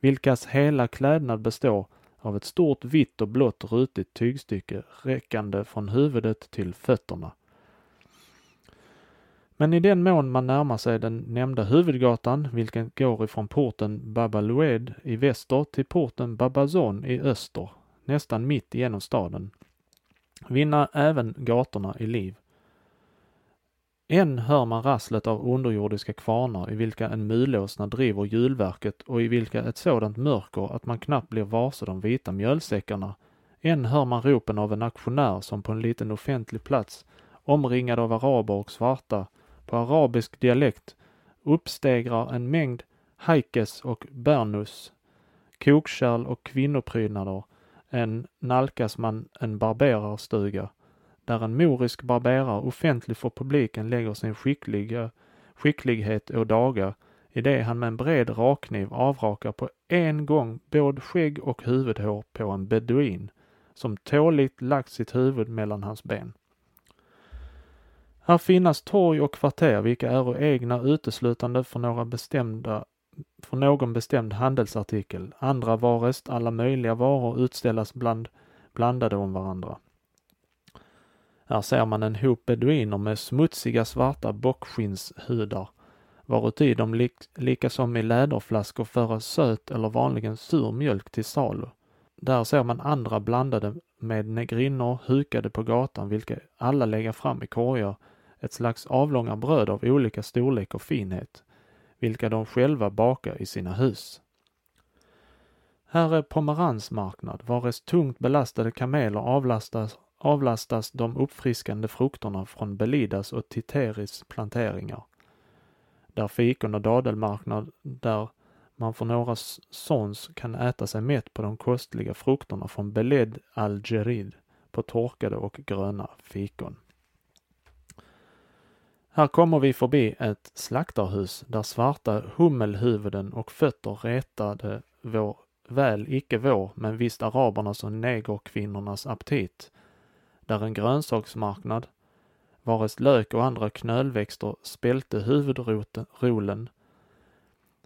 vilkas hela klädnad består av ett stort vitt och blått rutigt tygstycke räckande från huvudet till fötterna. Men i den mån man närmar sig den nämnda huvudgatan, vilken går ifrån porten Babalued i väster till porten Babazon i öster, nästan mitt igenom staden, vinna även gatorna i liv. Än hör man rasslet av underjordiska kvarnar i vilka en mulåsna driver hjulverket och i vilka ett sådant mörker att man knappt blir varse de vita mjölsäckarna. Än hör man ropen av en aktionär som på en liten offentlig plats, omringad av araber och svarta, på arabisk dialekt uppstegrar en mängd haikes och bernus, kokkärl och kvinnoprydnader än nalkas man en barberarstuga där en morisk barberare offentligt för publiken lägger sin skickliga, skicklighet å daga i det han med en bred rakkniv avrakar på en gång både skägg och huvudhår på en beduin som tåligt lagt sitt huvud mellan hans ben. Här finnas torg och kvarter vilka är egna uteslutande för några bestämda för någon bestämd handelsartikel. Andra varest alla möjliga varor utställas bland, blandade om varandra. Här ser man en hop beduiner med smutsiga svarta bockskinnshudar, varuti de lik, lika som i läderflaskor föra söt eller vanligen sur mjölk till salu. Där ser man andra blandade med negrinnor hukade på gatan, vilka alla lägger fram i korgar ett slags avlånga bröd av olika storlek och finhet vilka de själva bakar i sina hus. Här är pomeransmarknad, vares tungt belastade kameler avlastas, avlastas de uppfriskande frukterna från Belidas och Titeris planteringar. Där fikon och dadelmarknad, där man för några sons kan äta sig mätt på de kostliga frukterna från Beled algerid på torkade och gröna fikon. Här kommer vi förbi ett slaktarhus där svarta hummelhuvuden och fötter retade vår, väl icke vår, men visst arabernas och negerkvinnornas aptit. Där en grönsaksmarknad, varest lök och andra knölväxter spälte huvudrolen.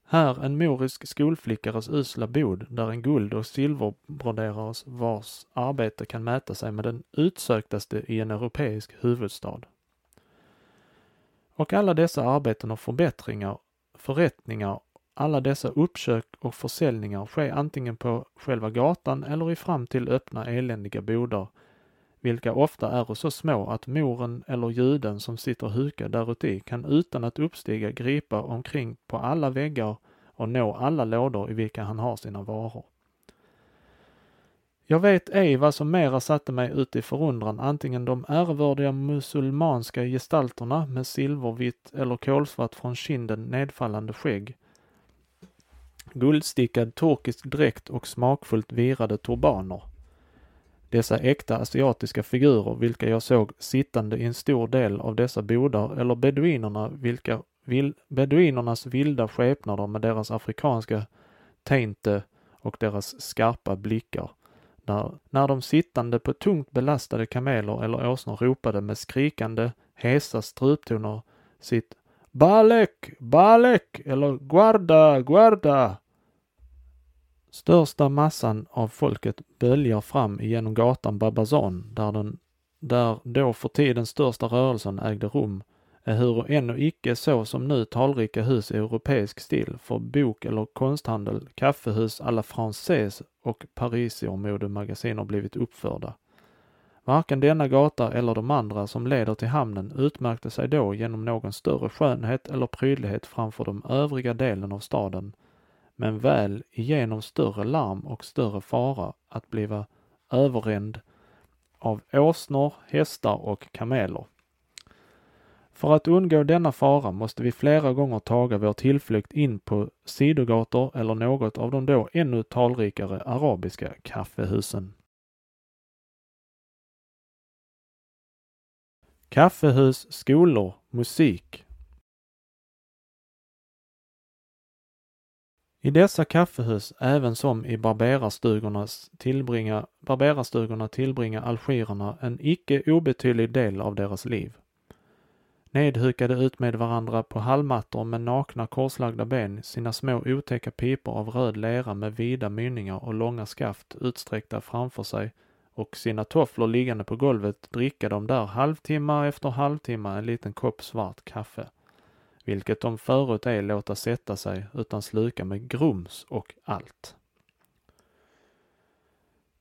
Här en morisk skolflickares usla bod, där en guld och silverbroderares vars arbete kan mäta sig med den utsöktaste i en europeisk huvudstad. Och alla dessa arbeten och förbättringar, förrättningar, alla dessa uppköp och försäljningar sker antingen på själva gatan eller i fram till öppna eländiga bodar, vilka ofta är så små att moren eller juden som sitter hukad däruti kan utan att uppstiga gripa omkring på alla väggar och nå alla lådor i vilka han har sina varor. Jag vet ej vad som mera satte mig ut i förundran, antingen de ärevördiga musulmanska gestalterna med silvervitt eller kolsvart från kinden nedfallande skägg, guldstickad turkisk dräkt och smakfullt virade turbaner. Dessa äkta asiatiska figurer, vilka jag såg sittande i en stor del av dessa bodar, eller beduinerna, vilka vil, beduinernas vilda skepnader med deras afrikanska teinte och deras skarpa blickar när, när de sittande på tungt belastade kameler eller åsnor ropade med skrikande, hesa struptoner sitt Balek, Balek! eller Guarda, Guarda. Största massan av folket böljar fram genom gatan Babazon där, den, där då för tiden största rörelsen ägde rum ehuru ännu icke så som nu talrika hus i europeisk stil för bok eller konsthandel, kaffehus à la française och parisermodemagasiner blivit uppförda. Varken denna gata eller de andra som leder till hamnen utmärkte sig då genom någon större skönhet eller prydlighet framför de övriga delen av staden, men väl igenom större larm och större fara att bliva överränd av åsnor, hästar och kameler. För att undgå denna fara måste vi flera gånger taga vår tillflykt in på sidogator eller något av de då ännu talrikare arabiska kaffehusen. Kaffehus, skolor, musik. I dessa kaffehus, även som i barberarstugorna tillbringa, barberarstugorna tillbringar algirerna en icke obetydlig del av deras liv nedhukade ut med varandra på hallmattor med nakna korslagda ben, sina små otäcka pipor av röd lera med vida mynningar och långa skaft utsträckta framför sig och sina tofflor liggande på golvet dricka de där halvtimme efter halvtimme en liten kopp svart kaffe, vilket de förut ej låta sätta sig utan sluka med grums och allt.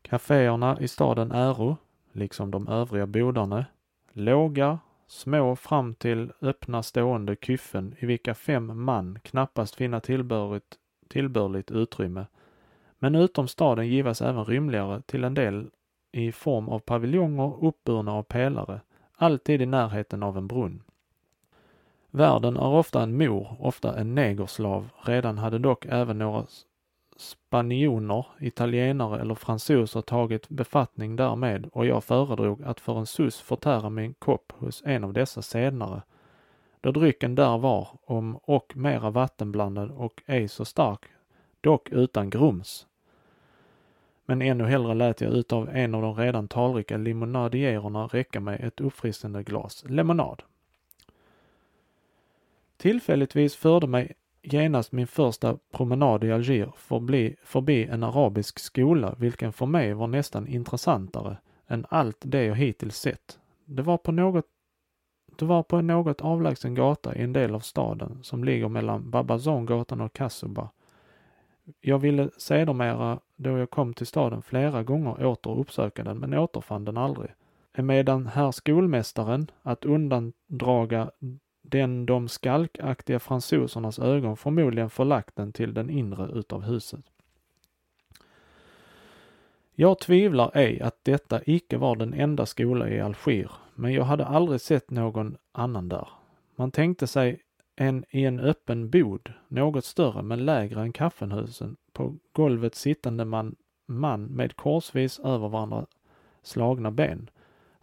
Kaféerna i staden Äro, liksom de övriga bodarna, låga, små fram till öppna stående kyffen i vilka fem man knappast finna tillbörligt, tillbörligt utrymme. Men utom staden givas även rymligare till en del i form av paviljonger uppburna av pelare, alltid i närheten av en brunn. Värden är ofta en mor, ofta en negerslav, redan hade dock även några spanjoner, italienare eller fransoser tagit befattning därmed och jag föredrog att för en sus förtära min kopp hos en av dessa senare, då drycken där var om och mera vattenblandad och ej så stark, dock utan grums. Men ännu hellre lät jag utav en av de redan talrika limonadiererna räcka mig ett uppfriskande glas lemonad. Tillfälligtvis förde mig genast min första promenad i Alger förbi, förbi en arabisk skola, vilken för mig var nästan intressantare än allt det jag hittills sett. Det var på något det var på en något avlägsen gata i en del av staden som ligger mellan Babazongatan och Kassuba. Jag ville sedermera, då jag kom till staden flera gånger, åter uppsöka den, men återfann den aldrig. Emedan herr skolmästaren, att undandraga den de skalkaktiga fransosernas ögon förmodligen förlagt den till den inre utav huset. Jag tvivlar ej att detta icke var den enda skola i Alger, men jag hade aldrig sett någon annan där. Man tänkte sig en i en öppen bod, något större men lägre än kaffenhusen, på golvet sittande man, man med korsvis över varandra slagna ben,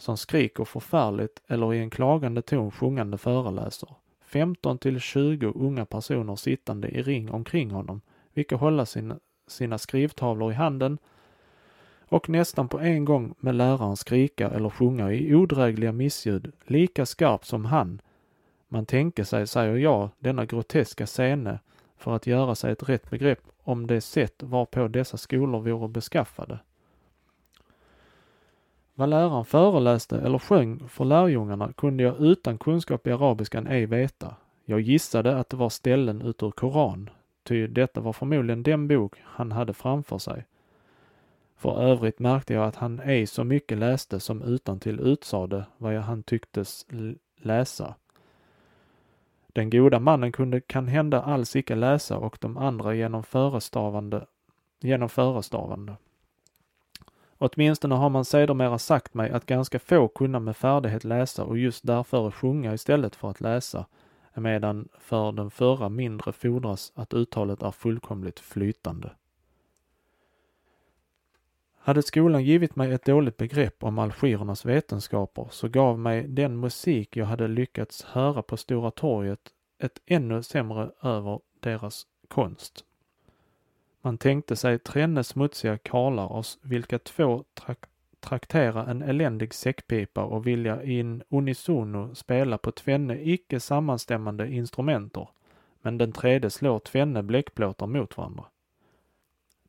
som skriker förfärligt eller i en klagande ton sjungande föreläser. 15 till 20 unga personer sittande i ring omkring honom, vilka hålla sina, sina skrivtavlor i handen och nästan på en gång med läraren skrika eller sjunga i odrägliga missljud, lika skarpt som han. Man tänker sig, säger jag, denna groteska scene för att göra sig ett rätt begrepp om det sätt varpå dessa skolor vore beskaffade. Vad läraren föreläste eller sjöng för lärjungarna kunde jag utan kunskap i arabiskan ej veta. Jag gissade att det var ställen ut ur Koran, ty detta var förmodligen den bok han hade framför sig. För övrigt märkte jag att han ej så mycket läste som utan till utsade vad jag han tycktes läsa. Den goda mannen kunde kan hända alls icke läsa och de andra genom förestavande, genom förestavande. Åtminstone har man sedermera sagt mig att ganska få kunna med färdighet läsa och just därför sjunga istället för att läsa, medan för den förra mindre fordras att uttalet är fullkomligt flytande. Hade skolan givit mig ett dåligt begrepp om algirernas vetenskaper så gav mig den musik jag hade lyckats höra på Stora torget ett ännu sämre över deras konst. Man tänkte sig tränne smutsiga karlar av vilka två trak traktera en eländig säckpipa och vilja in unisono spela på tvenne icke sammanstämmande instrumenter, men den tredje slår tvenne bläckplåtar mot varandra.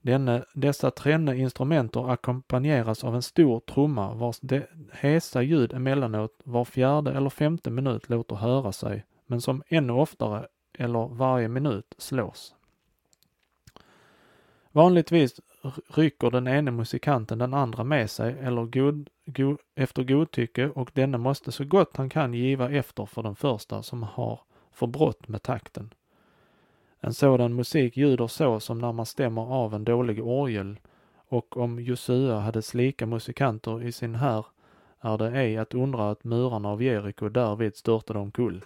Denne, dessa tränne instrumenter ackompanjeras av en stor trumma vars de, hesa ljud emellanåt var fjärde eller femte minut låter höra sig, men som ännu oftare eller varje minut slås. Vanligtvis rycker den ene musikanten den andra med sig eller god, go, efter godtycke och denne måste så gott han kan giva efter för den första som har för brått med takten. En sådan musik ljuder så som när man stämmer av en dålig orgel och om Josua hade slika musikanter i sin här är det ej att undra att murarna av Jeriko därvid störtade omkull.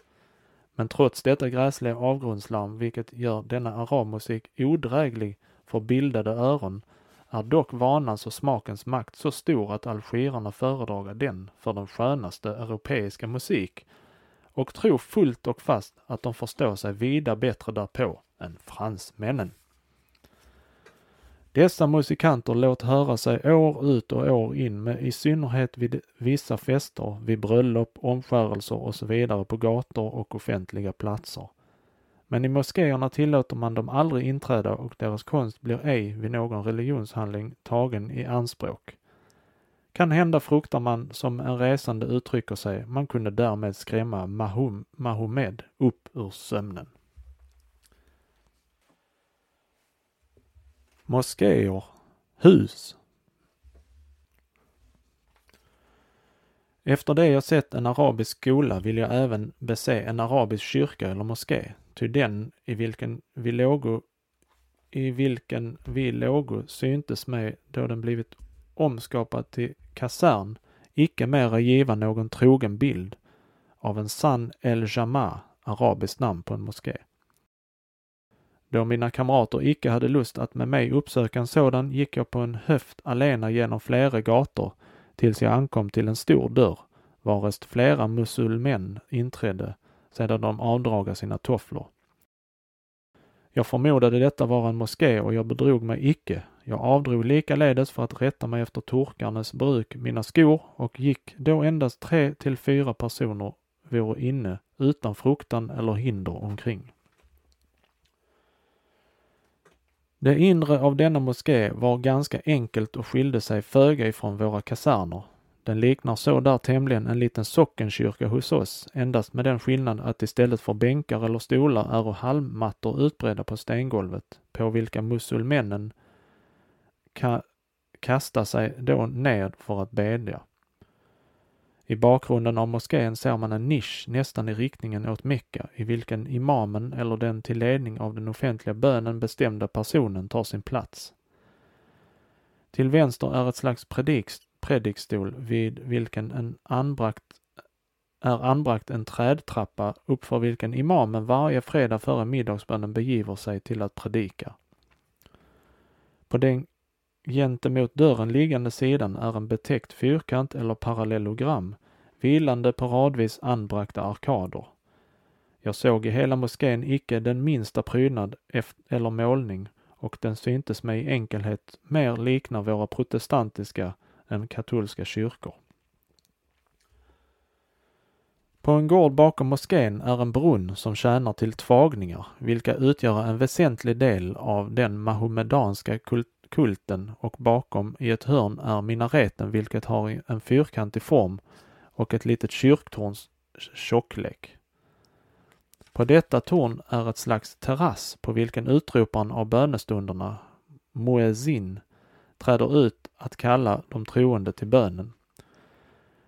Men trots detta gräsliga avgrundslarm, vilket gör denna arabmusik odräglig för bildade öron, är dock vanans och smakens makt så stor att algerarna föredraga den för den skönaste europeiska musik och tror fullt och fast att de förstår sig vida bättre därpå än fransmännen. Dessa musikanter låt höra sig år ut och år in med i synnerhet vid vissa fester, vid bröllop, omskärelser och så vidare på gator och offentliga platser. Men i moskéerna tillåter man dem aldrig inträda och deras konst blir ej vid någon religionshandling tagen i anspråk. Kan hända fruktar man, som en resande uttrycker sig, man kunde därmed skrämma Mahom, Mahomed upp ur sömnen. Moskéer, hus. Efter det jag sett en arabisk skola vill jag även bese en arabisk kyrka eller moské, ty den i vilken vi lågo i vilken vi lågo syntes mig då den blivit omskapad till kasern icke mera giva någon trogen bild av en sann El Jama, arabiskt namn på en moské. Då mina kamrater icke hade lust att med mig uppsöka en sådan gick jag på en höft alena genom flera gator tills jag ankom till en stor dörr, varest flera musulmän inträdde sedan de avdraga sina tofflor. Jag förmodade detta var en moské och jag bedrog mig icke. Jag avdrog likaledes för att rätta mig efter turkarnas bruk mina skor och gick då endast tre till fyra personer vore inne utan fruktan eller hinder omkring. Det inre av denna moské var ganska enkelt och skilde sig föga ifrån våra kaserner. Den liknar så där tämligen en liten sockenkyrka hos oss, endast med den skillnad att istället för bänkar eller stolar är halmmattor utbredda på stengolvet, på vilka musulmännen ka kastar sig då ned för att bedja. I bakgrunden av moskén ser man en nisch nästan i riktningen åt Mecka i vilken imamen eller den till ledning av den offentliga bönen bestämda personen tar sin plats. Till vänster är ett slags prediks, predikstol vid vilken en anbrakt är anbragt en trädtrappa uppför vilken imamen varje fredag före middagsbönen begiver sig till att predika. På den gentemot dörren liggande sidan är en betäckt fyrkant eller parallellogram vilande på radvis anbragta arkader. Jag såg i hela moskén icke den minsta prydnad eller målning och den syntes mig i enkelhet mer likna våra protestantiska än katolska kyrkor. På en gård bakom moskén är en brunn som tjänar till tvagningar, vilka utgör en väsentlig del av den mahomedanska kulten och bakom i ett hörn är minareten vilket har en fyrkantig form och ett litet kyrktorns tjocklek. På detta torn är ett slags terrass på vilken utroparen av bönestunderna, Muezzin, träder ut att kalla de troende till bönen.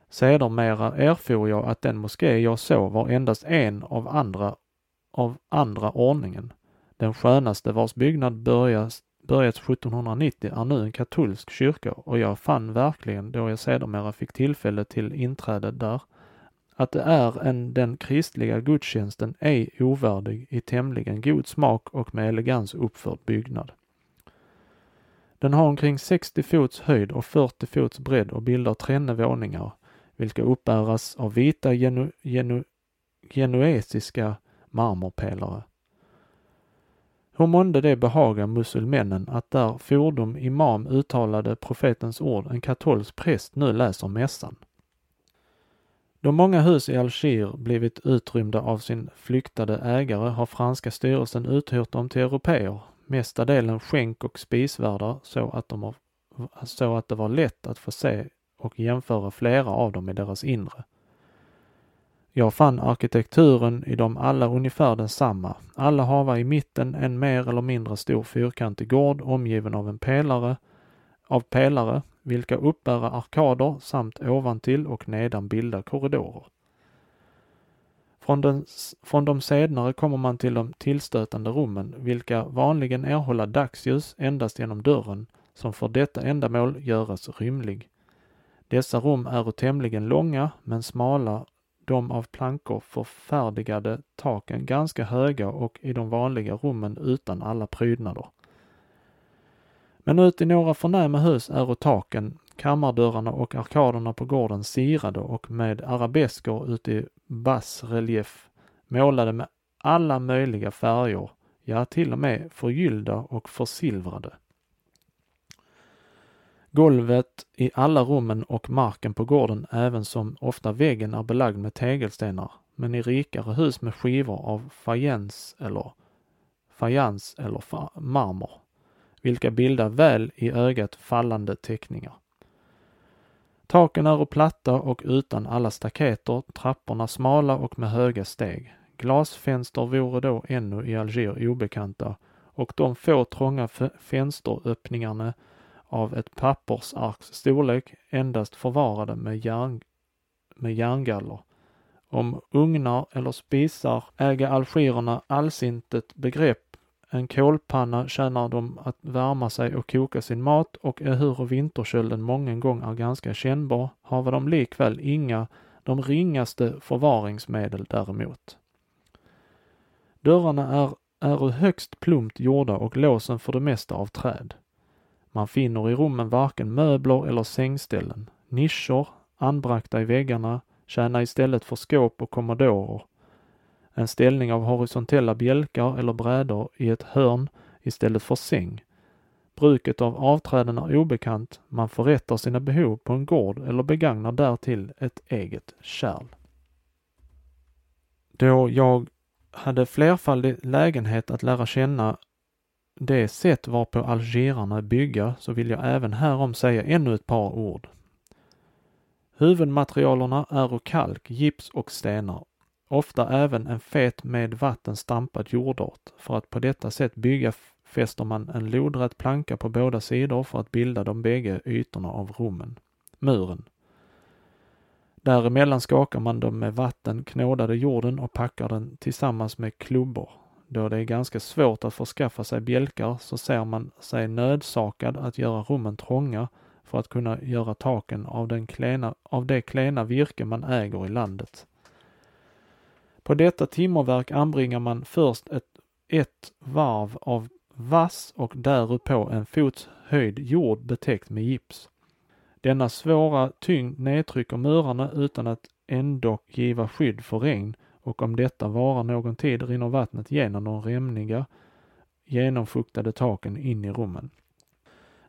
Sedermera erfor jag att den moské jag såg var endast en av andra av andra ordningen. Den skönaste vars byggnad börjas, börjat 1790 är nu en katolsk kyrka och jag fann verkligen då jag sedermera fick tillfälle till inträde där att det är en den kristliga gudstjänsten ej ovärdig i tämligen god smak och med elegans uppförd byggnad. Den har omkring 60 fots höjd och 40 fots bredd och bildar trenne våningar, vilka uppbäras av vita genu, genu, genuesiska marmorpelare. Hur månde det behaga musulmännen att där fordom imam uttalade profetens ord en katolsk präst nu läser mässan? Då många hus i Alger blivit utrymda av sin flyktade ägare har franska styrelsen uthyrt dem till europeer, mesta delen skänk och spisvärdar så att, de har, så att det var lätt att få se och jämföra flera av dem i deras inre. Jag fann arkitekturen i dem alla ungefär densamma. Alla hava i mitten en mer eller mindre stor fyrkantig gård omgiven av en pelare, av pelare vilka uppbära arkader samt ovantill och nedan bilda korridorer. Från, den, från de senare kommer man till de tillstötande rummen, vilka vanligen erhålla dagsljus endast genom dörren, som för detta ändamål göras rymlig. Dessa rum är tämligen långa, men smala, de av plankor förfärdigade taken ganska höga och i de vanliga rummen utan alla prydnader. Men ut i några förnäma hus är taken, kammardörrarna och arkaderna på gården sirade och med arabesker uti basrelief målade med alla möjliga färger, ja till och med förgyllda och försilvrade. Golvet i alla rummen och marken på gården även som ofta väggen är belagd med tegelstenar, men i rikare hus med skivor av fajens eller fajans eller marmor vilka bildar väl i ögat fallande teckningar. Taken är platta och utan alla staketer, trapporna smala och med höga steg. Glasfönster vore då ännu i Alger obekanta och de få trånga fönsteröppningarna av ett pappersarks storlek endast förvarade med, järn, med järngaller. Om ugnar eller spisar äga algererna allsintet begrepp en kolpanna tjänar de att värma sig och koka sin mat och ehuru vinterkölden mången gång är ganska kännbar, har de likväl inga, de ringaste förvaringsmedel däremot. Dörrarna är, är högst plumpt gjorda och låsen för det mesta av träd. Man finner i rummen varken möbler eller sängställen. Nischer, anbragta i väggarna, tjänar istället för skåp och kommodorer en ställning av horisontella bjälkar eller brädor i ett hörn istället för säng. Bruket av avträden är obekant, man förrättar sina behov på en gård eller begagnar därtill ett eget kärl. Då jag hade flerfaldig lägenhet att lära känna det sätt varpå algerarna bygga så vill jag även härom säga ännu ett par ord. Huvudmaterialerna är kalk, gips och stenar Ofta även en fet med vatten stampad jordart. För att på detta sätt bygga fäster man en lodrätt planka på båda sidor för att bilda de bägge ytorna av rummen, muren. Däremellan skakar man dem med vatten knådade jorden och packar den tillsammans med klubbor. Då det är ganska svårt att förskaffa sig bjälkar så ser man sig nödsakad att göra rummen trånga för att kunna göra taken av, den klena, av det klena virke man äger i landet. På detta timmerverk anbringar man först ett, ett varv av vass och därupå en fots höjd jord betäckt med gips. Denna svåra tyngd nedtrycker murarna utan att ändå giva skydd för regn och om detta varar någon tid rinner vattnet genom de rämniga, genomfuktade taken in i rummen.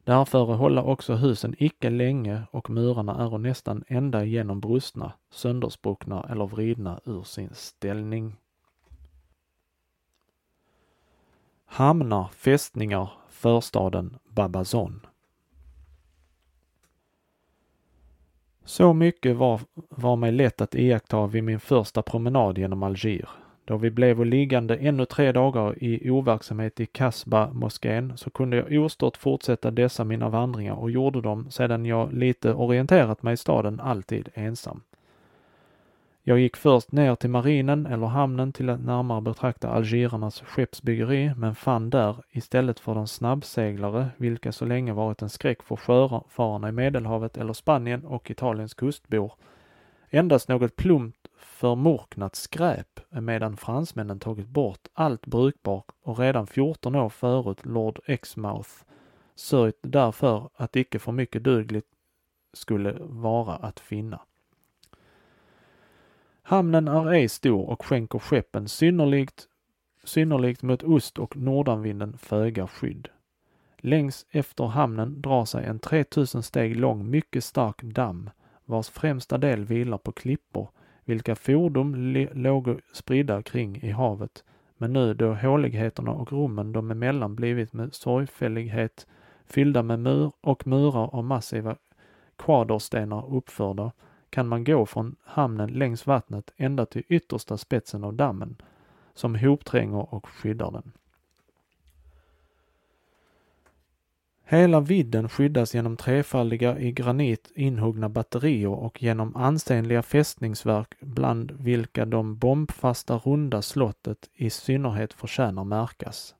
Därför hålla också husen icke länge och murarna är nästan ända igenom brustna, sönderspruckna eller vridna ur sin ställning. Hamnar, fästningar, förstaden Babazon. Så mycket var, var mig lätt att iaktta vid min första promenad genom Alger. Då vi blev liggande ännu tre dagar i overksamhet i Kasba-moskén så kunde jag ostört fortsätta dessa mina vandringar och gjorde dem sedan jag lite orienterat mig i staden alltid ensam. Jag gick först ner till marinen eller hamnen till att närmare betrakta algirernas skeppsbyggeri men fann där, istället för de snabbseglare, vilka så länge varit en skräck för sjöfararna i Medelhavet eller Spanien och Italiens kustbor, endast något plumpt förmorknat skräp medan fransmännen tagit bort allt brukbart och redan 14 år förut Lord Exmouth sörjt därför att icke för mycket dugligt skulle vara att finna. Hamnen är ej stor och skänker skeppen synnerligt, synnerligt mot ost och nordanvinden föga skydd. Längs efter hamnen drar sig en 3000 steg lång mycket stark damm vars främsta del vilar på klippor vilka fordon låg spridda kring i havet. Men nu då håligheterna och rummen de emellan blivit med sorgfällighet fyllda med mur och murar av massiva kvaderstenar uppförda kan man gå från hamnen längs vattnet ända till yttersta spetsen av dammen som hoptränger och skyddar den. Hela vidden skyddas genom trefaldiga i granit inhuggna batterier och genom ansenliga fästningsverk bland vilka de bombfasta runda slottet i synnerhet förtjänar märkas.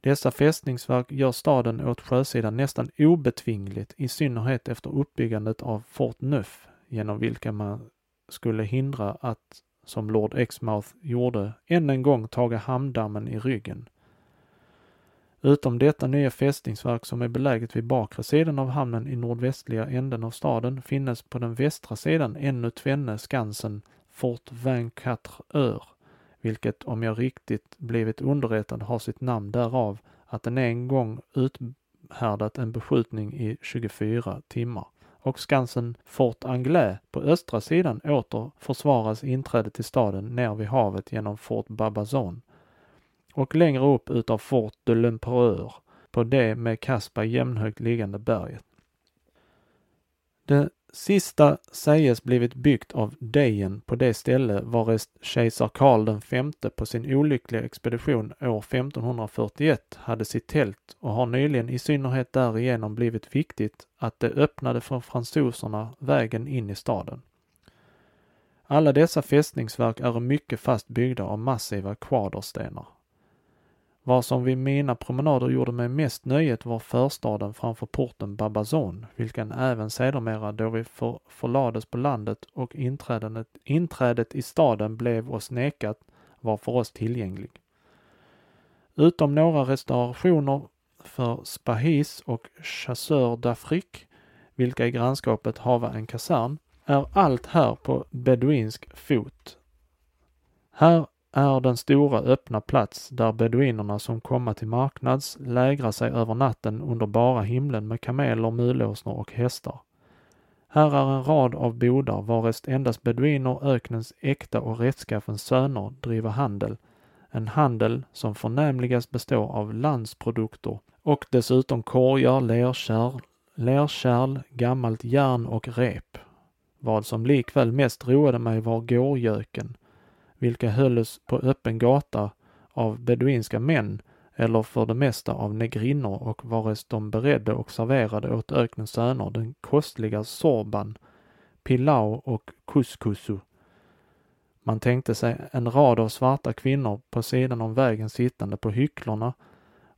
Dessa fästningsverk gör staden åt sjösidan nästan obetvingligt, i synnerhet efter uppbyggandet av Fort Neuf, genom vilka man skulle hindra att, som Lord Exmouth gjorde, än en gång taga hamndammen i ryggen. Utom detta nya fästningsverk som är beläget vid bakre sidan av hamnen i nordvästliga änden av staden finnes på den västra sidan ännu tvenne skansen Fort 24 Öre, vilket om jag riktigt blivit underrättad har sitt namn därav att den en gång uthärdat en beskjutning i 24 timmar. Och skansen Fort Anglais på östra sidan åter försvaras inträde till staden ner vid havet genom Fort Babazon och längre upp utav Fort de l'Empereur på det med Caspa jämnhögt liggande berget. Det sista säges blivit byggt av Dejen på det ställe varest kejsar Karl den femte på sin olyckliga expedition år 1541 hade sitt tält och har nyligen i synnerhet därigenom blivit viktigt att det öppnade för fransoserna vägen in i staden. Alla dessa fästningsverk är mycket fast byggda av massiva kvaderstenar. Vad som vid mina promenader gjorde mig mest nöjet var förstaden framför porten Babazon, vilken även sedermera då vi för, förlades på landet och inträdet, inträdet i staden blev oss nekat var för oss tillgänglig. Utom några restaurationer för Spahis och Chasseur d'Afrique, vilka i grannskapet hava en kasern, är allt här på beduinsk fot. Här är den stora öppna plats där beduinerna som komma till marknads lägrar sig över natten under bara himlen med kameler, mulåsnor och hästar. Här är en rad av bodar varest endast beduiner, öknens äkta och rättskaffens söner driver handel, en handel som förnämligast består av landsprodukter och dessutom korgar, lerkärl, lerkärl, gammalt järn och rep. Vad som likväl mest roade mig var gårgöken, vilka hölls på öppen gata av beduinska män eller för det mesta av negrinnor och vares de beredde och serverade åt öknens söner den kostliga sorban, pilau och couscousu. Man tänkte sig en rad av svarta kvinnor på sidan om vägen sittande på hycklorna,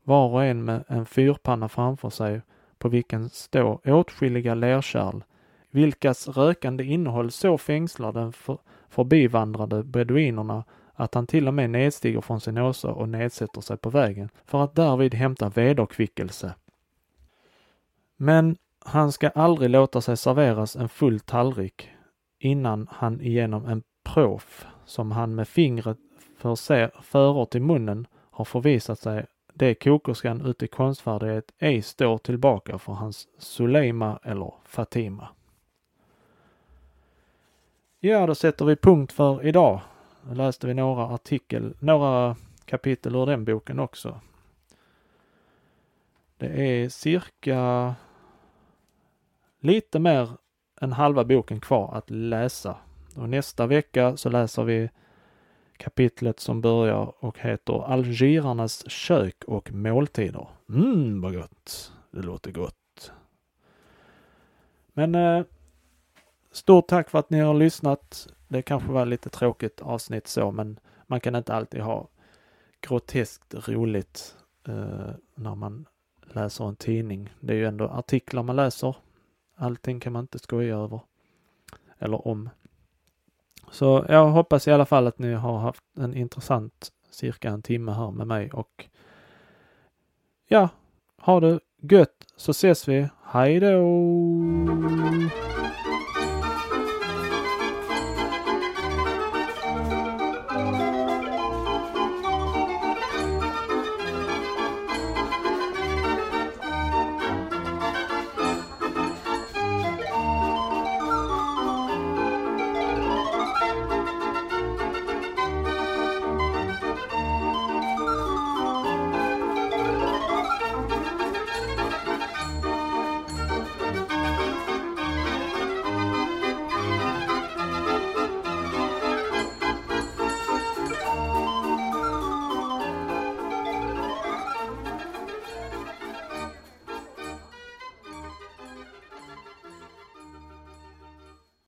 var och en med en fyrpanna framför sig på vilken stå åtskilliga lerkärl, vilkas rökande innehåll så fängslar den för förbivandrande beduinerna att han till och med nedstiger från sin åsa och nedsätter sig på vägen för att därvid hämta vederkvickelse. Men han ska aldrig låta sig serveras en full tallrik innan han genom en prof som han med fingret förser, förer till munnen har förvisat sig det kokerskan uti i konstfärdighet ej står tillbaka för hans Suleima eller Fatima. Ja, då sätter vi punkt för idag. Då läste vi några artikel, några kapitel ur den boken också. Det är cirka lite mer än halva boken kvar att läsa. Och nästa vecka så läser vi kapitlet som börjar och heter Algerarnas kök och måltider. Mm, vad gott! Det låter gott. Men eh, stort tack för att ni har lyssnat. Det kanske var lite tråkigt avsnitt så, men man kan inte alltid ha groteskt roligt eh, när man läser en tidning. Det är ju ändå artiklar man läser. Allting kan man inte skoja över. Eller om. Så jag hoppas i alla fall att ni har haft en intressant cirka en timme här med mig och ja, ha det gött så ses vi. Hej då!